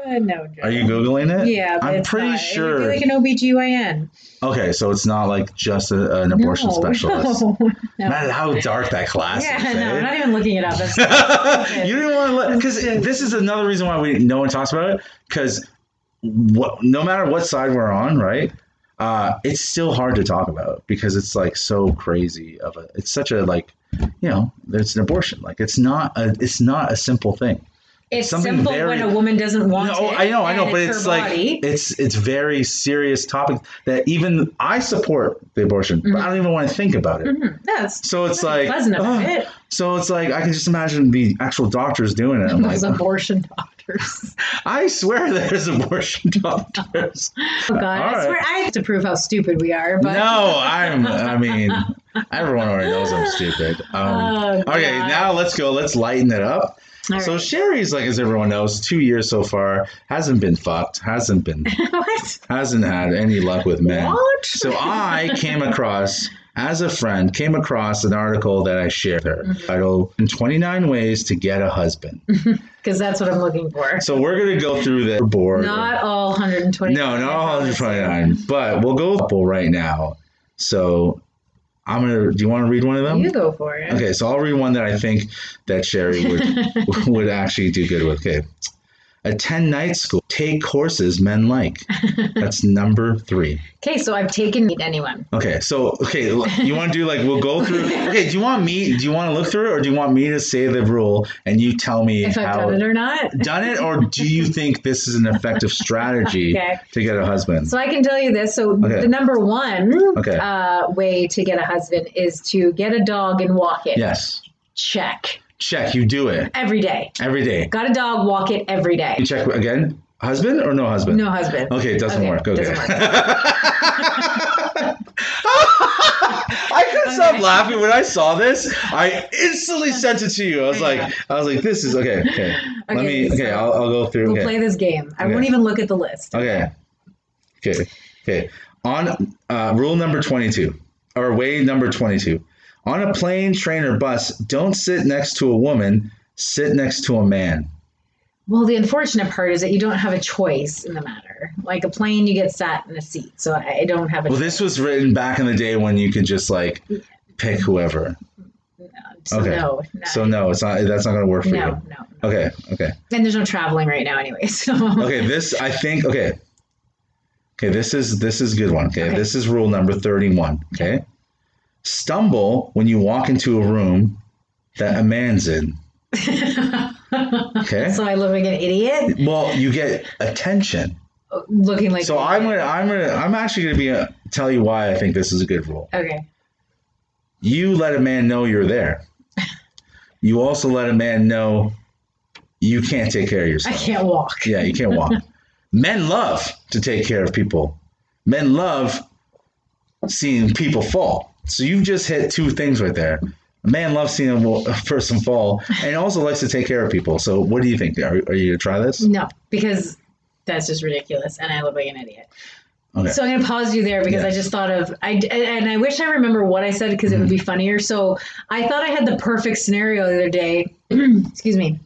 Uh, no. Joe. Are you googling it? Yeah, I'm pretty not. sure. It would be like an OBGYN. okay, so it's not like just a, an abortion <laughs> no, specialist. No, <laughs> no. Man, how dark that class Yeah, is. no, eh? I'm not even looking it up. <laughs> You didn't want to let because this is another reason why we no one talks about it because what no matter what side we're on right uh it's still hard to talk about because it's like so crazy of a it's such a like you know it's an abortion like it's not a it's not a simple thing it's something simple very- when a woman doesn't want no, it. I know, I know, but it's, it's like body. it's it's very serious topic that even I support the abortion, but I don't even want to think about it. Mhm. That's So it's like, oh, it. so it's like I can just imagine the actual doctors doing it. I'm like, abortion doctors. <laughs> I swear there's abortion <laughs> doctors. Oh God, All I right. swear I have to prove how stupid we are. But No, <laughs> I'm. I mean, everyone already knows I'm stupid. Um, Oh, okay, now let's go. Let's lighten it up. All so right. Sherry's like, as everyone knows, two years so far hasn't been fucked, hasn't been, <laughs> what? hasn't had any luck with men. What? So I came across, as a friend, came across an article that I shared with her Mm-hmm. titled "29 Ways to Get a Husband." <laughs> Because that's what I'm looking for. So we're gonna go through the board. Not all 120. No, not all 129, but we'll go couple right now. So I'm gonna. Do you want to read one of them? You go for it. Okay, so I'll read one that I think that Sherry would <laughs> would actually do good with. Okay, attend night school, take courses men like. That's <laughs> number three. Okay, so I've taken meet anyone. Okay, so okay, you want to do like we'll go through. Okay, do you want me? Do you want to look through it, or do you want me to say the rule and you tell me If I've done it or not. <laughs> done it, or do you think this is an effective strategy <laughs> Okay. to get a husband? So I can tell you this. So Okay. the number one Okay. uh, way to get a husband is to get a dog and walk it. yes, Check check. You do it every day. every day. Got a dog, walk it every day. You check again. Husband or no husband? No husband. Okay, it doesn't Okay, work. Okay. doesn't work. <laughs> I couldn't stop laughing when I saw this. I instantly <laughs> sent it to you. I was like, I was like, this is okay. Okay, let Okay, me. Okay, I'll, I'll go through. We'll Okay. play this game. I Okay. won't even look at the list. Okay. Okay. Okay. On uh, rule number 22, or way number 22. On a plane, train, or bus, don't sit next to a woman, sit next to a man. Well, the unfortunate part is that you don't have a choice in the matter. Like a plane, you get sat in a seat, so I don't have a. Well, choice. this was written back in the day when you could just like pick whoever. So okay. no, no, So no, it's not. That's not going to work for no, you. no, no. Okay. Okay. And there's no traveling right now, anyway. <laughs> So Okay. This I think. Okay. Okay. This is this is a good one. Okay. Okay. This is rule number thirty-one. Okay. Stumble when you walk into a room that a man's in. <laughs> Okay. so I look like an idiot, Well, you get attention. looking like. So I'm gonna I'm gonna I'm actually gonna be uh tell you why I think this is a good rule. Okay. You let a man know you're there. You also let a man know you can't take care of yourself. I can't walk. Yeah, you can't walk. <laughs> Men love to take care of people. Men love seeing people fall. So you've just hit two things right there. A man loves seeing a person fall and also likes to take care of people. So what do you think? Are, are you going to try this? No, because that's just ridiculous, and I look like an idiot. Okay. So I'm gonna pause you there because Yeah. I just thought of I and I wish I remember what I said because it would Mm-hmm. be funnier. So I thought I had the perfect scenario the other day. <clears throat> Excuse me.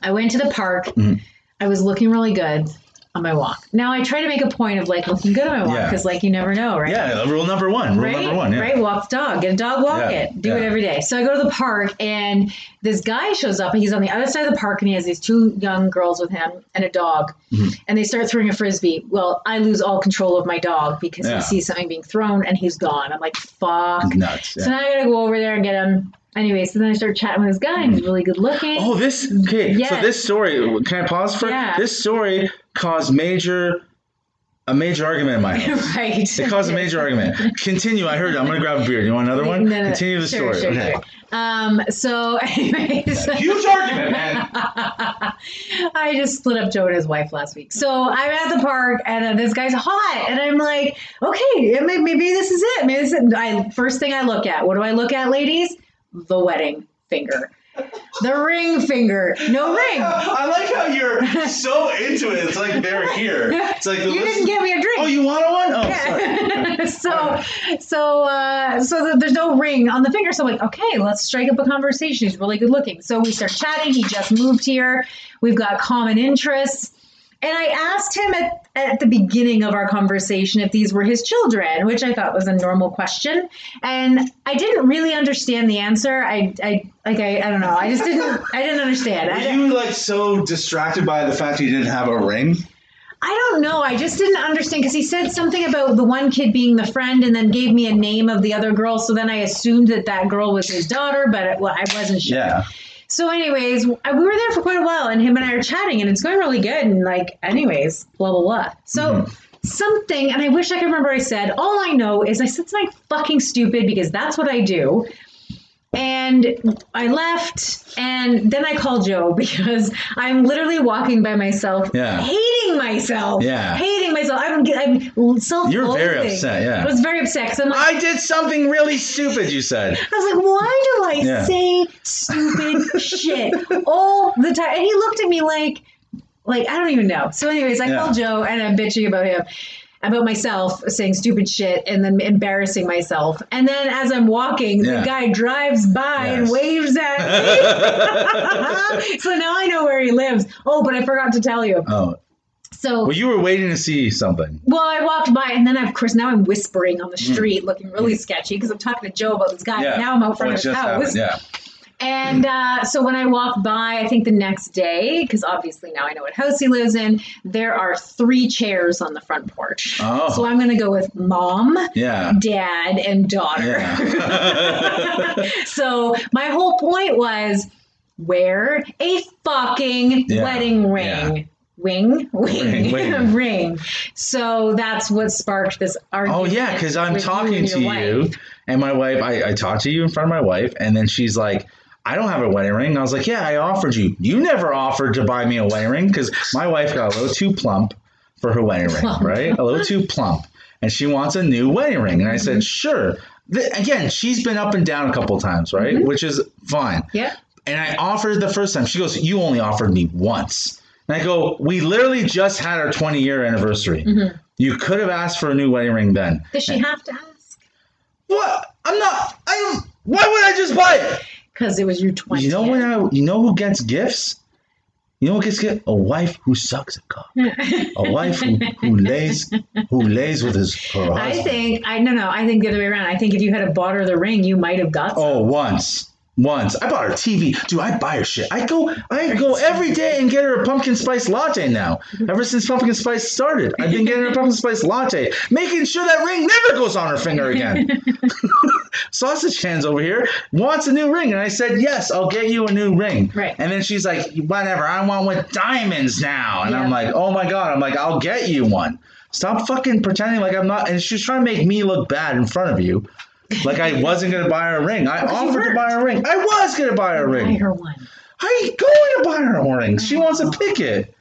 I went to the park. Mhm. I was looking really good on my walk. Now I try to make a point of like looking good on my walk Yeah. because like you never know, right? Yeah, rule number one. Rule right? number one. Yeah. Right? Walk the dog. Get a dog, walk Yeah, it. Do it every day. So I go to the park and this guy shows up and he's on the other side of the park and he has these two young girls with him and a dog. Mm-hmm. And they start throwing a frisbee. Well, I lose all control of my dog because Yeah. he sees something being thrown and he's gone. I'm like, fuck. Nuts. So now I gotta go over there and get him. Anyway, so then I start chatting with this guy and he's really good looking. Oh, this okay. So this story. Can I pause for? Yeah. This story caused major, a major argument in my house. <laughs> right. It caused a major argument. Continue. I heard. I'm gonna grab a beer. Do you want another <laughs> one? No, no, Continue the sure, story. sure, okay. sure. Um, so <laughs> anyways. Huge argument, man. I just split up Joe and his wife last week. So I'm at the park and uh, this guy's hot. And I'm like, okay, may- maybe this is it. Maybe this is it. I, first thing I look at, what do I look at, ladies? The wedding finger. The ring finger. No ring. I like how you're so into it. It's like they're here. It's like the You didn't give me a drink. Oh, you want one? Oh, <laughs> sorry. so so uh so th- there's no ring on the finger so i'm like okay let's strike up a conversation he's really good looking so we start chatting he just moved here we've got common interests and i asked him at, at the beginning of our conversation if these were his children which i thought was a normal question and i didn't really understand the answer i i like i, I don't know i just didn't i didn't understand I, Were didn't- you like so distracted by the fact you didn't have a ring? I don't know. I just didn't understand because he said something about the one kid being the friend and then gave me a name of the other girl. So then I assumed that that girl was his daughter, but it, well, I wasn't sure. Yeah. So, anyways, we were there for quite a while and him and I are chatting and it's going really good. And, like, anyways, blah, blah, blah. So, mm-hmm. something, and I wish I could remember what I said. All I know is I said something fucking stupid because that's what I do. And I left, and then I called Joe <laughs> because I'm literally walking by myself, Yeah. hating myself, Yeah. hating myself. I'm, I'm self. You're very upset, yeah. I was very upset because I'm like, I did something really stupid. You said. <laughs> I was like, why do I Yeah. say stupid <laughs> shit all the time? And he looked at me like, like I don't even know. So, anyways, I Yeah. called Joe and I'm bitching about him, about myself saying stupid shit and then embarrassing myself. And then as I'm walking, Yeah. the guy drives by and waves at me. <laughs> so now I know where he lives. Oh, but I forgot to tell you. Oh, So. well, you were waiting to see something. Well, I walked by, and then of course now I'm whispering on the Hmm. street, looking really sketchy because I'm talking to Joe about this guy. Yeah. Now I'm out front What of his house. happened? Yeah. And uh, so when I walked by, I think the next day, because obviously now I know what house he lives in, there are three chairs on the front porch. Oh. So I'm going to go with mom, Yeah. dad, and daughter. Yeah. <laughs> so my whole point was wear a fucking Yeah. wedding ring. Yeah. Wing, wing, Ring, <laughs> ring. So that's what sparked this argument. Oh yeah, because I'm with you talking to your you, and my wife. I, I talked to you in front of my wife, and then she's like, "I don't have a wedding ring." I was like, "Yeah, I offered you. You never offered to buy me a wedding ring because my wife got a little too plump for her wedding ring, right? A little too plump, and she wants a new wedding ring." And I Mm-hmm. said, "Sure." Th- again, she's been up and down a couple times, right? Mm-hmm. Which is fine. Yeah. And I offered the first time. She goes, "You only offered me once." And I go, "We literally just had our 20 year anniversary. Mm-hmm. You could have asked for a new wedding ring then." Does she have to ask? What? I'm not. I don't. Why would I just buy it? Because it was your 20. You know when I. You know who gets gifts? You know who gets good? A wife who sucks at cock. A wife who, who <laughs> lays who lays with his her I think I no no. I think the other way around. I think if you had bought her the ring, you might have got. Oh, some. Oh, once. Once. I bought her TV. Dude, I buy her shit. I go I go every day and get her a pumpkin spice latte now. Ever since pumpkin spice started. I've been getting her a pumpkin spice latte, making sure that ring never goes on her finger again. <laughs> <laughs> Sausage hands over here wants a new ring. And I said, Yes, I'll get you a new ring. Right. And then she's like, Whatever, I want one with diamonds now. And I'm like, Oh my god. I'm like, I'll get you one. Stop fucking pretending like I'm not and she's trying to make me look bad in front of you. Like I wasn't gonna buy her a ring. I offered to buy her a ring. I was gonna buy her a Buy ring. her one. I ain't going to buy her a ring. She wants to pick it.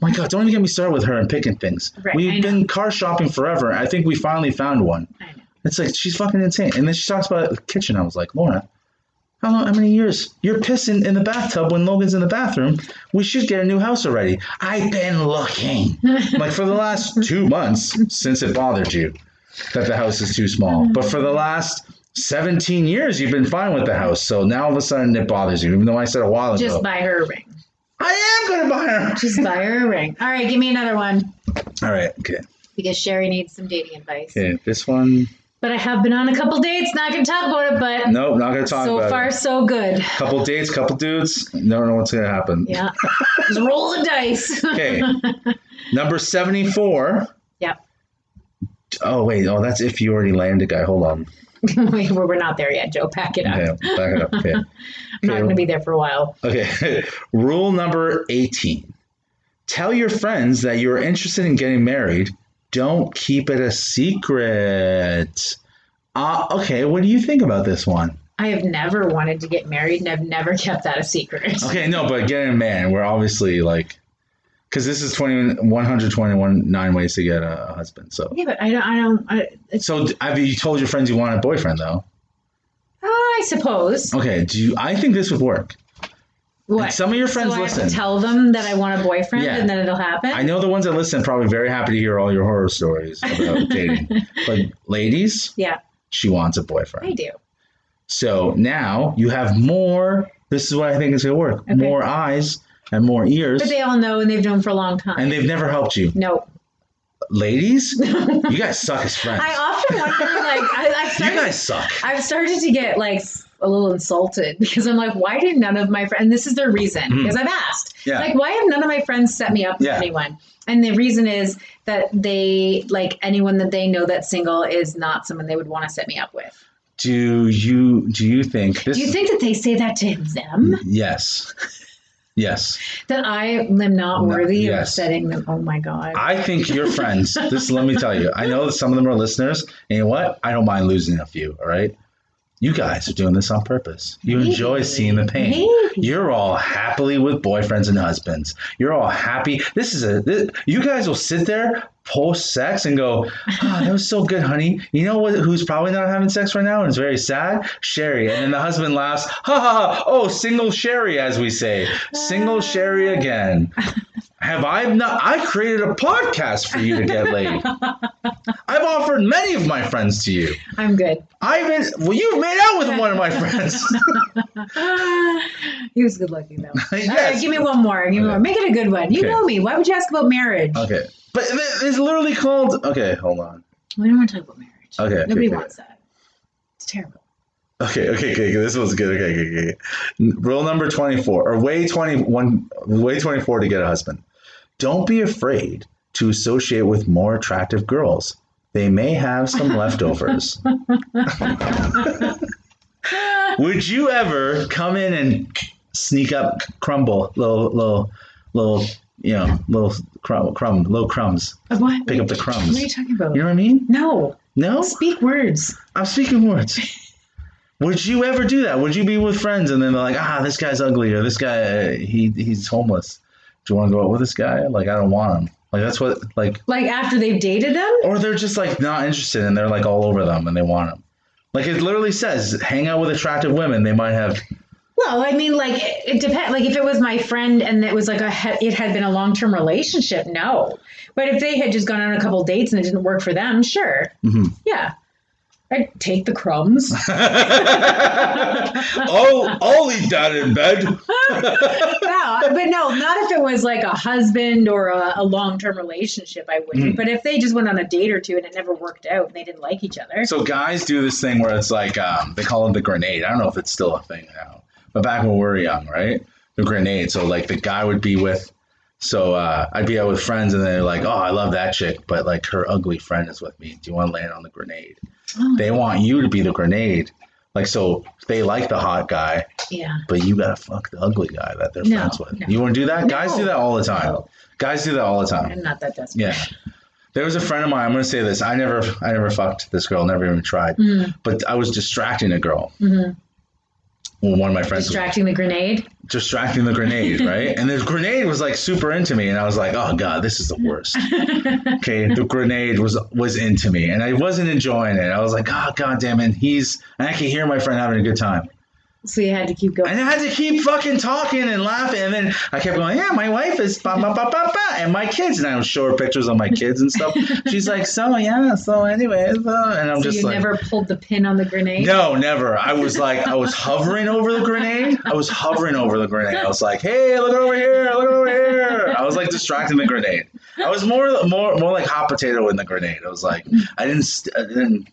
My God, don't even get me started with her and picking things. Right, We've been car shopping forever. I think we finally found one. I know. It's like she's fucking insane. And then she talks about the kitchen. I was like, Laura, how long, how many years? You're pissing in the bathtub when Logan's in the bathroom. We should get a new house already. I've been looking. <laughs> like for the last two months since it bothered you that the house is too small. But for the last 17 years, you've been fine with the house. So now all of a sudden it bothers you, even though I said a while ago. Just buy her a ring. I am going to buy her. Just buy her a ring. All right, give me another one. All right, okay. Because Sherry needs some dating advice. Okay, this one. But I have been on a couple dates. Not going to talk about it, but. Nope, not going to talk so about far, it. So far, so good. Couple dates, couple dudes. Never know what's going to happen. Yeah. Just roll the dice. okay. <laughs> Number 74 Oh wait, oh that's if you already landed a guy. Hold on. <laughs> Wait, we're not there yet, Joe. Pack it up. Okay, back it up. Okay. <laughs> I'm not Okay. gonna be there for a while. Okay. <laughs> Rule number 18. Tell your friends that you're interested in getting married. Don't keep it a secret. Uh, okay, what do you think about this one? I have never wanted to get married, and I've never kept that a secret. Okay, no, but getting a man, we're obviously like, because this is 20, 121 nine ways to get a husband. So, Yeah, but I don't. I don't. I, so have you told your friends you want a boyfriend though? I suppose. Okay, do you? I think this would work. What? some of your friends so listen. tell them that I want a boyfriend, Yeah. and then it'll happen. I know the ones that listen are probably very happy to hear all your horror stories about <laughs> dating. But ladies, Yeah, she wants a boyfriend. I do. So now you have more. This is what I think is going to work. Okay. More eyes and more ears, But they all know, and they've known for a long time. and they've never helped you. <laughs> no, Ladies, you guys suck as friends. I often wonder, like, I, I've <laughs> you guys suck. I've started to get like a little insulted <laughs> because I'm like, why did none of my friends? And this is their reason because I've asked, Mm-hmm. Yeah. like, why have none of my friends set me up with Yeah. anyone? And the reason is that they like anyone that they know that's single is not someone they would want to set me up with. Do you do you think this? Do you think that they say that to them? Yes, yes. That I am not No, worthy of setting them? Oh my god! I think your friends. <laughs> This let me tell you. I know that some of them are listeners, and you know what? I don't mind losing a few. All right. You guys are doing this on purpose. You Maybe. enjoy seeing the pain. Maybe. You're all happily with boyfriends and husbands. You're all happy. This is a. This, you guys will sit there post sex and go, "Oh, that was so good, honey." You know what? Who's probably not having sex right now and is very sad? Sherry. And then the husband laughs, "Ha ha ha! Oh, single Sherry, as we say, single Sherry again." <laughs> Have I not? I created a podcast for you to get laid. <laughs> I've offered many of my friends to you. I'm good. I've been. Well, you've made out with one of my friends. <laughs> he was good looking though. <laughs> Yes. right, give me one more. Give me Okay. more. Make it a good one. You Okay. know me. Why would you ask about marriage? Okay, but it's literally called. Okay, hold on. We don't want to talk about marriage. Okay, okay, Nobody okay. wants that. It's terrible. Okay, okay, okay. okay. This was good. Okay, okay, okay. Rule number twenty-four, or way twenty-one, way twenty-four to get a husband. Don't be afraid to associate with more attractive girls. They may have some <laughs> leftovers. <laughs> Would you ever come in and sneak up, crumble, little, little, little, you know, little crumb, crumb little crumbs? What? Pick up the crumbs. What are you talking about? You know what I mean? no. No. Speak words. I'm speaking words. Would you ever do that? Would you be with friends and then they're like, ah, this guy's ugly or this guy, he he's homeless. Do you want to go out with this guy? Like, I don't want him. Like, that's what, like, Like after they've dated them? or they're just like not interested and they're like all over them and they want them. Like, it literally says, hang out with attractive women. They might have, Well, I mean, like it, it depends. Like if it was my friend and it was like a it had been a long term relationship, no. But if they had just gone on a couple dates and it didn't work for them, sure, Mhm. yeah. I'd take the crumbs. <laughs> <laughs> I'll, I'll eat that in bed. <laughs> no, but no, not if it was like a husband or a, a long term relationship. I wouldn't. Mm. But if they just went on a date or two and it never worked out and they didn't like each other, So guys do this thing where it's like um, they call it the grenade. I don't know if it's still a thing now, but back when we were young, right? The grenade. So like the guy would be with. So uh, I'd be out with friends, and they're like, "Oh, I love that chick, but like her ugly friend is with me. Do you want to land on the grenade?" Oh. They want you to be the grenade. Like so, they like the hot guy, yeah. but you gotta fuck the ugly guy that they're No, friends with. no. You want to do that? Guys do that all the time. No. Guys do that all the time. I'm not that desperate. Yeah. There was a friend of mine. I'm going to say this. I never, I never fucked this girl. Never even tried. Mhm. But I was distracting a girl. Mhm. Well, one of my friends Distracting the grenade. Distracting the grenade, right? and the grenade was like super into me, and I was like, oh god, this is the worst. <laughs> okay, the grenade was was into me, and I wasn't enjoying it. I was like, oh god damn it, he's. And I could hear my friend having a good time. So you had to keep going. And I had to keep fucking talking and laughing. And then I kept going, yeah, my wife is ba ba ba ba ba, and my kids. And I would show her pictures of my kids and stuff. She's like, so yeah, so anyways, uh, and I'm so just you like, never pulled the pin on the grenade. no, never. I was like, I was hovering over the grenade. I was hovering over the grenade. I was like, hey, look over here, look over here. I was like distracting the grenade. I was more, more, more like hot potato in the grenade. I was like, I didn't, I didn't.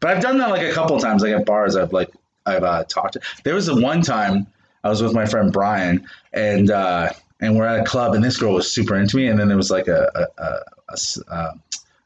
But I've done that like a couple times, like at bars. I've like, I've uh, talked. To, there was a one time I was with my friend Brian, and uh, and we're at a club, and this girl was super into me, and then there was like a, a, a, a uh,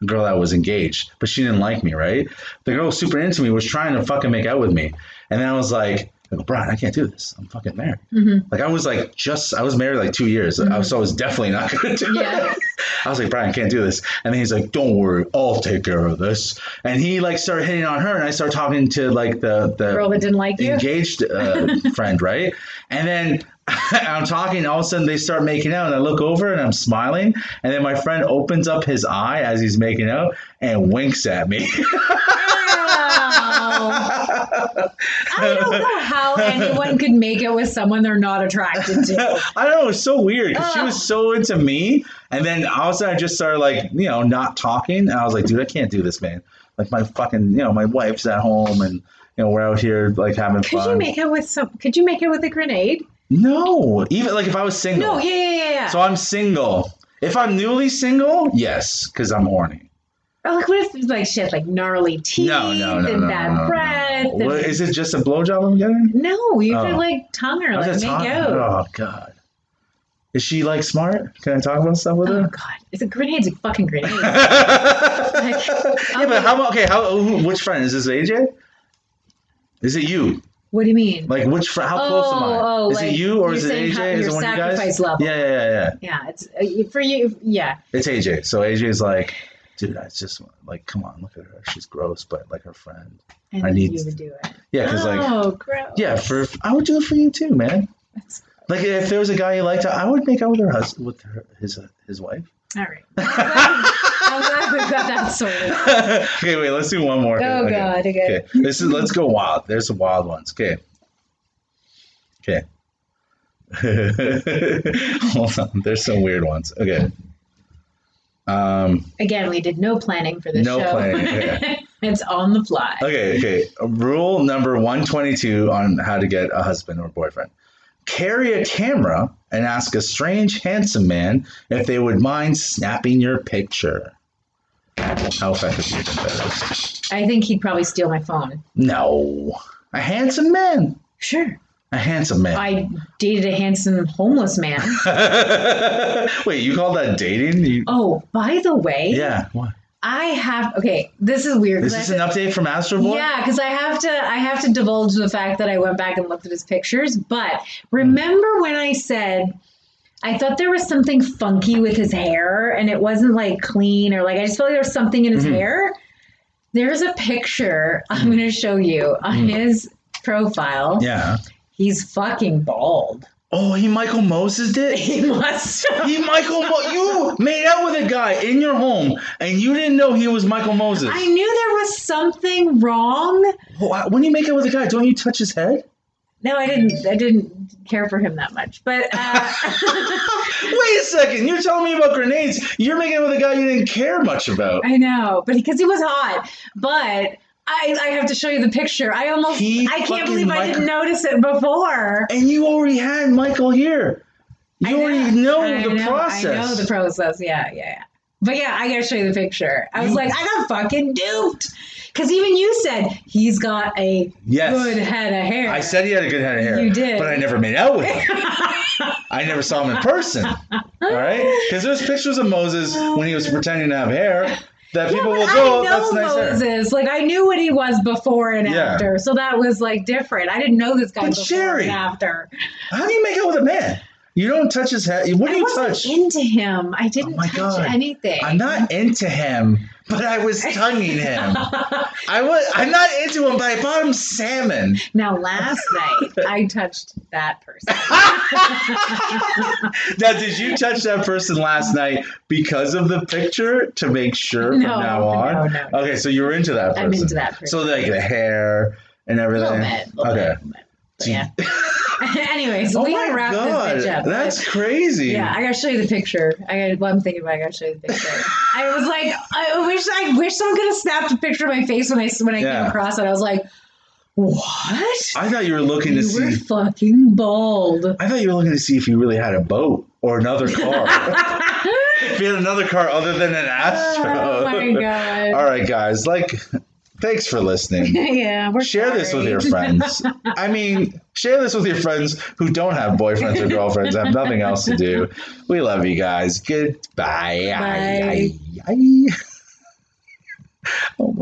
girl that was engaged, but she didn't like me, right? The girl was super into me, was trying to fucking make out with me. And then I was like, I go, Brian, I can't do this. I'm fucking married. Mhm. Like I was like just I was married like two years. I was, so I was definitely not <laughs> gonna do Yeah. it. I was like, Brian, I can't do this. And then he's like, Don't worry, I'll take care of this. And he like started hitting on her and I started talking to like the the Girl that didn't like you. engaged uh, <laughs> friend, right? And then <laughs> I'm talking, all of a sudden they start making out, and I look over and I'm smiling, and then my friend opens up his eye as he's making out and winks at me. <laughs> I don't know how anyone could make it with someone they're not attracted to. <laughs> I don't know, it was so weird she uh. was so into me, and then all of a sudden I just started like, you know, not talking, and I was like, dude, I can't do this, man. Like my fucking, you know, my wife's at home, and you know, we're out here like having Could fun. you make it with some? Could you make it with a grenade? no, even like if I was single. No, yeah, yeah, yeah. yeah. So I'm single. If I'm newly single, yes, because I'm horny. Or like, what if it's like shit, like gnarly teeth No, no, no, and bad breath? and- What, is it just a blowjob I'm getting? no, you Oh. could like tongue her, like make out. Oh god. Is she like smart? Can I talk about stuff with Oh her? Oh god, it's a grenade's a fucking grenade. <laughs> yeah, but how? Okay, how? who- Which friend is this? AJ? Is it you? what do you mean? Like which? Fr- how close am I? Oh, oh, is like, it you or is it AJ? how- is it one of you guys? level. Yeah, yeah, yeah, yeah. yeah, it's uh, for you. Yeah, It's AJ. So AJ is like, dude, I just like, come on, look at her. She's gross, but like her friend. and I need- you would do it. Yeah, because like, oh, gross. yeah, for I would do it for you too, man. That's, Like if there was a guy you liked, I would make out with her husband, with her, his uh, his wife. all right. <laughs> I'm glad we got that sorted. <laughs> okay, wait. Let's do one more. Oh okay. god. Okay. Okay, this is let's go wild. There's some wild ones. Okay. Okay. <laughs> Hold on. There's some weird ones. Okay. Um. Again, we did no planning for this show. No show. planning, okay. <laughs> it's on the fly. Okay. Okay. Rule number one twenty two on how to get a husband or boyfriend: carry a camera and ask a strange, handsome man if they would mind snapping your picture. How effective do you think that is? I think he'd probably steal my phone. No. A handsome man. Sure. A handsome man. I dated a handsome homeless man. <laughs> Wait, you call that dating? You, Oh, by the way, yeah. What? I have. Okay, this is weird. Is this I- an update from Astro Boy? Yeah, because I have to I have to divulge the fact that I went back and looked at his pictures. But remember when I said I thought there was something funky with his hair and it wasn't like clean or like I just felt like there was something in his Mhm. hair. There's a picture I'm gonna show you on his profile. Yeah. He's fucking bald. Oh, he Michael Moses did? <laughs> He must He Michael Mo- you made out with a guy in your home and you didn't know he was Michael Moses. I knew there was something wrong. Wh- when you make out with a guy, don't you touch his head? No, I didn't. I didn't care for him that much. But uh, <laughs> Wait a second. You're telling me about grenades. You're making out with a guy you didn't care much about. I know, but because he was hot. But I, I have to show you the picture. I almost He I can't believe I didn't notice it before. And you already had Michael here. You I already know I the know, process. I know the process. Yeah, yeah, yeah. But yeah, I gotta show you the picture. I was You- like, I got fucking duped. Because even you said he's got a Yes. good head of hair. I said he had a good head of hair. You did. But I never made out with him. <laughs> I never saw him in person. All right? Because there's pictures of Moses when he was pretending to have hair that Yeah, people will I go, oh, know that's. Moses. Like I knew what he was before and Yeah. after, so that was like different. I didn't know this guy But before Sherry, and after. How do you make out with a man? You don't touch his head. What do I you wasn't touch? into him. I didn't Oh my touch God. anything. I'm not into him, but I was <laughs> tonguing him. I was. I'm not into him, but I bought him salmon. now last <laughs> night I touched that person. <laughs> Now, did you touch that person last night because of the picture to make sure from now on? no, no, no. Okay, so you were into that person. I'm into that person. So like the hair and A everything. little bit. Okay. bit, but yeah. <laughs> Anyways, Oh we gotta wrap god, this bitch up. that's crazy. Yeah, I gotta show you the picture. I got. Well, I'm thinking about. I gotta show you the picture. <laughs> I was like, I wish, I wish someone could have snapped a picture of my face when I when I Yeah. came across it. I was like, what? I thought you were looking to see You were see. fucking bald. I thought you were looking to see if you really had a boat or another <laughs> car. if you had another car other than an Astro. oh my god. All right, guys. Like, thanks for listening. <laughs> yeah, Share this with your friends. <laughs> I mean, share this with your friends who don't have boyfriends or girlfriends, have nothing else to do. We love you guys. Goodbye. Bye. <laughs> Oh my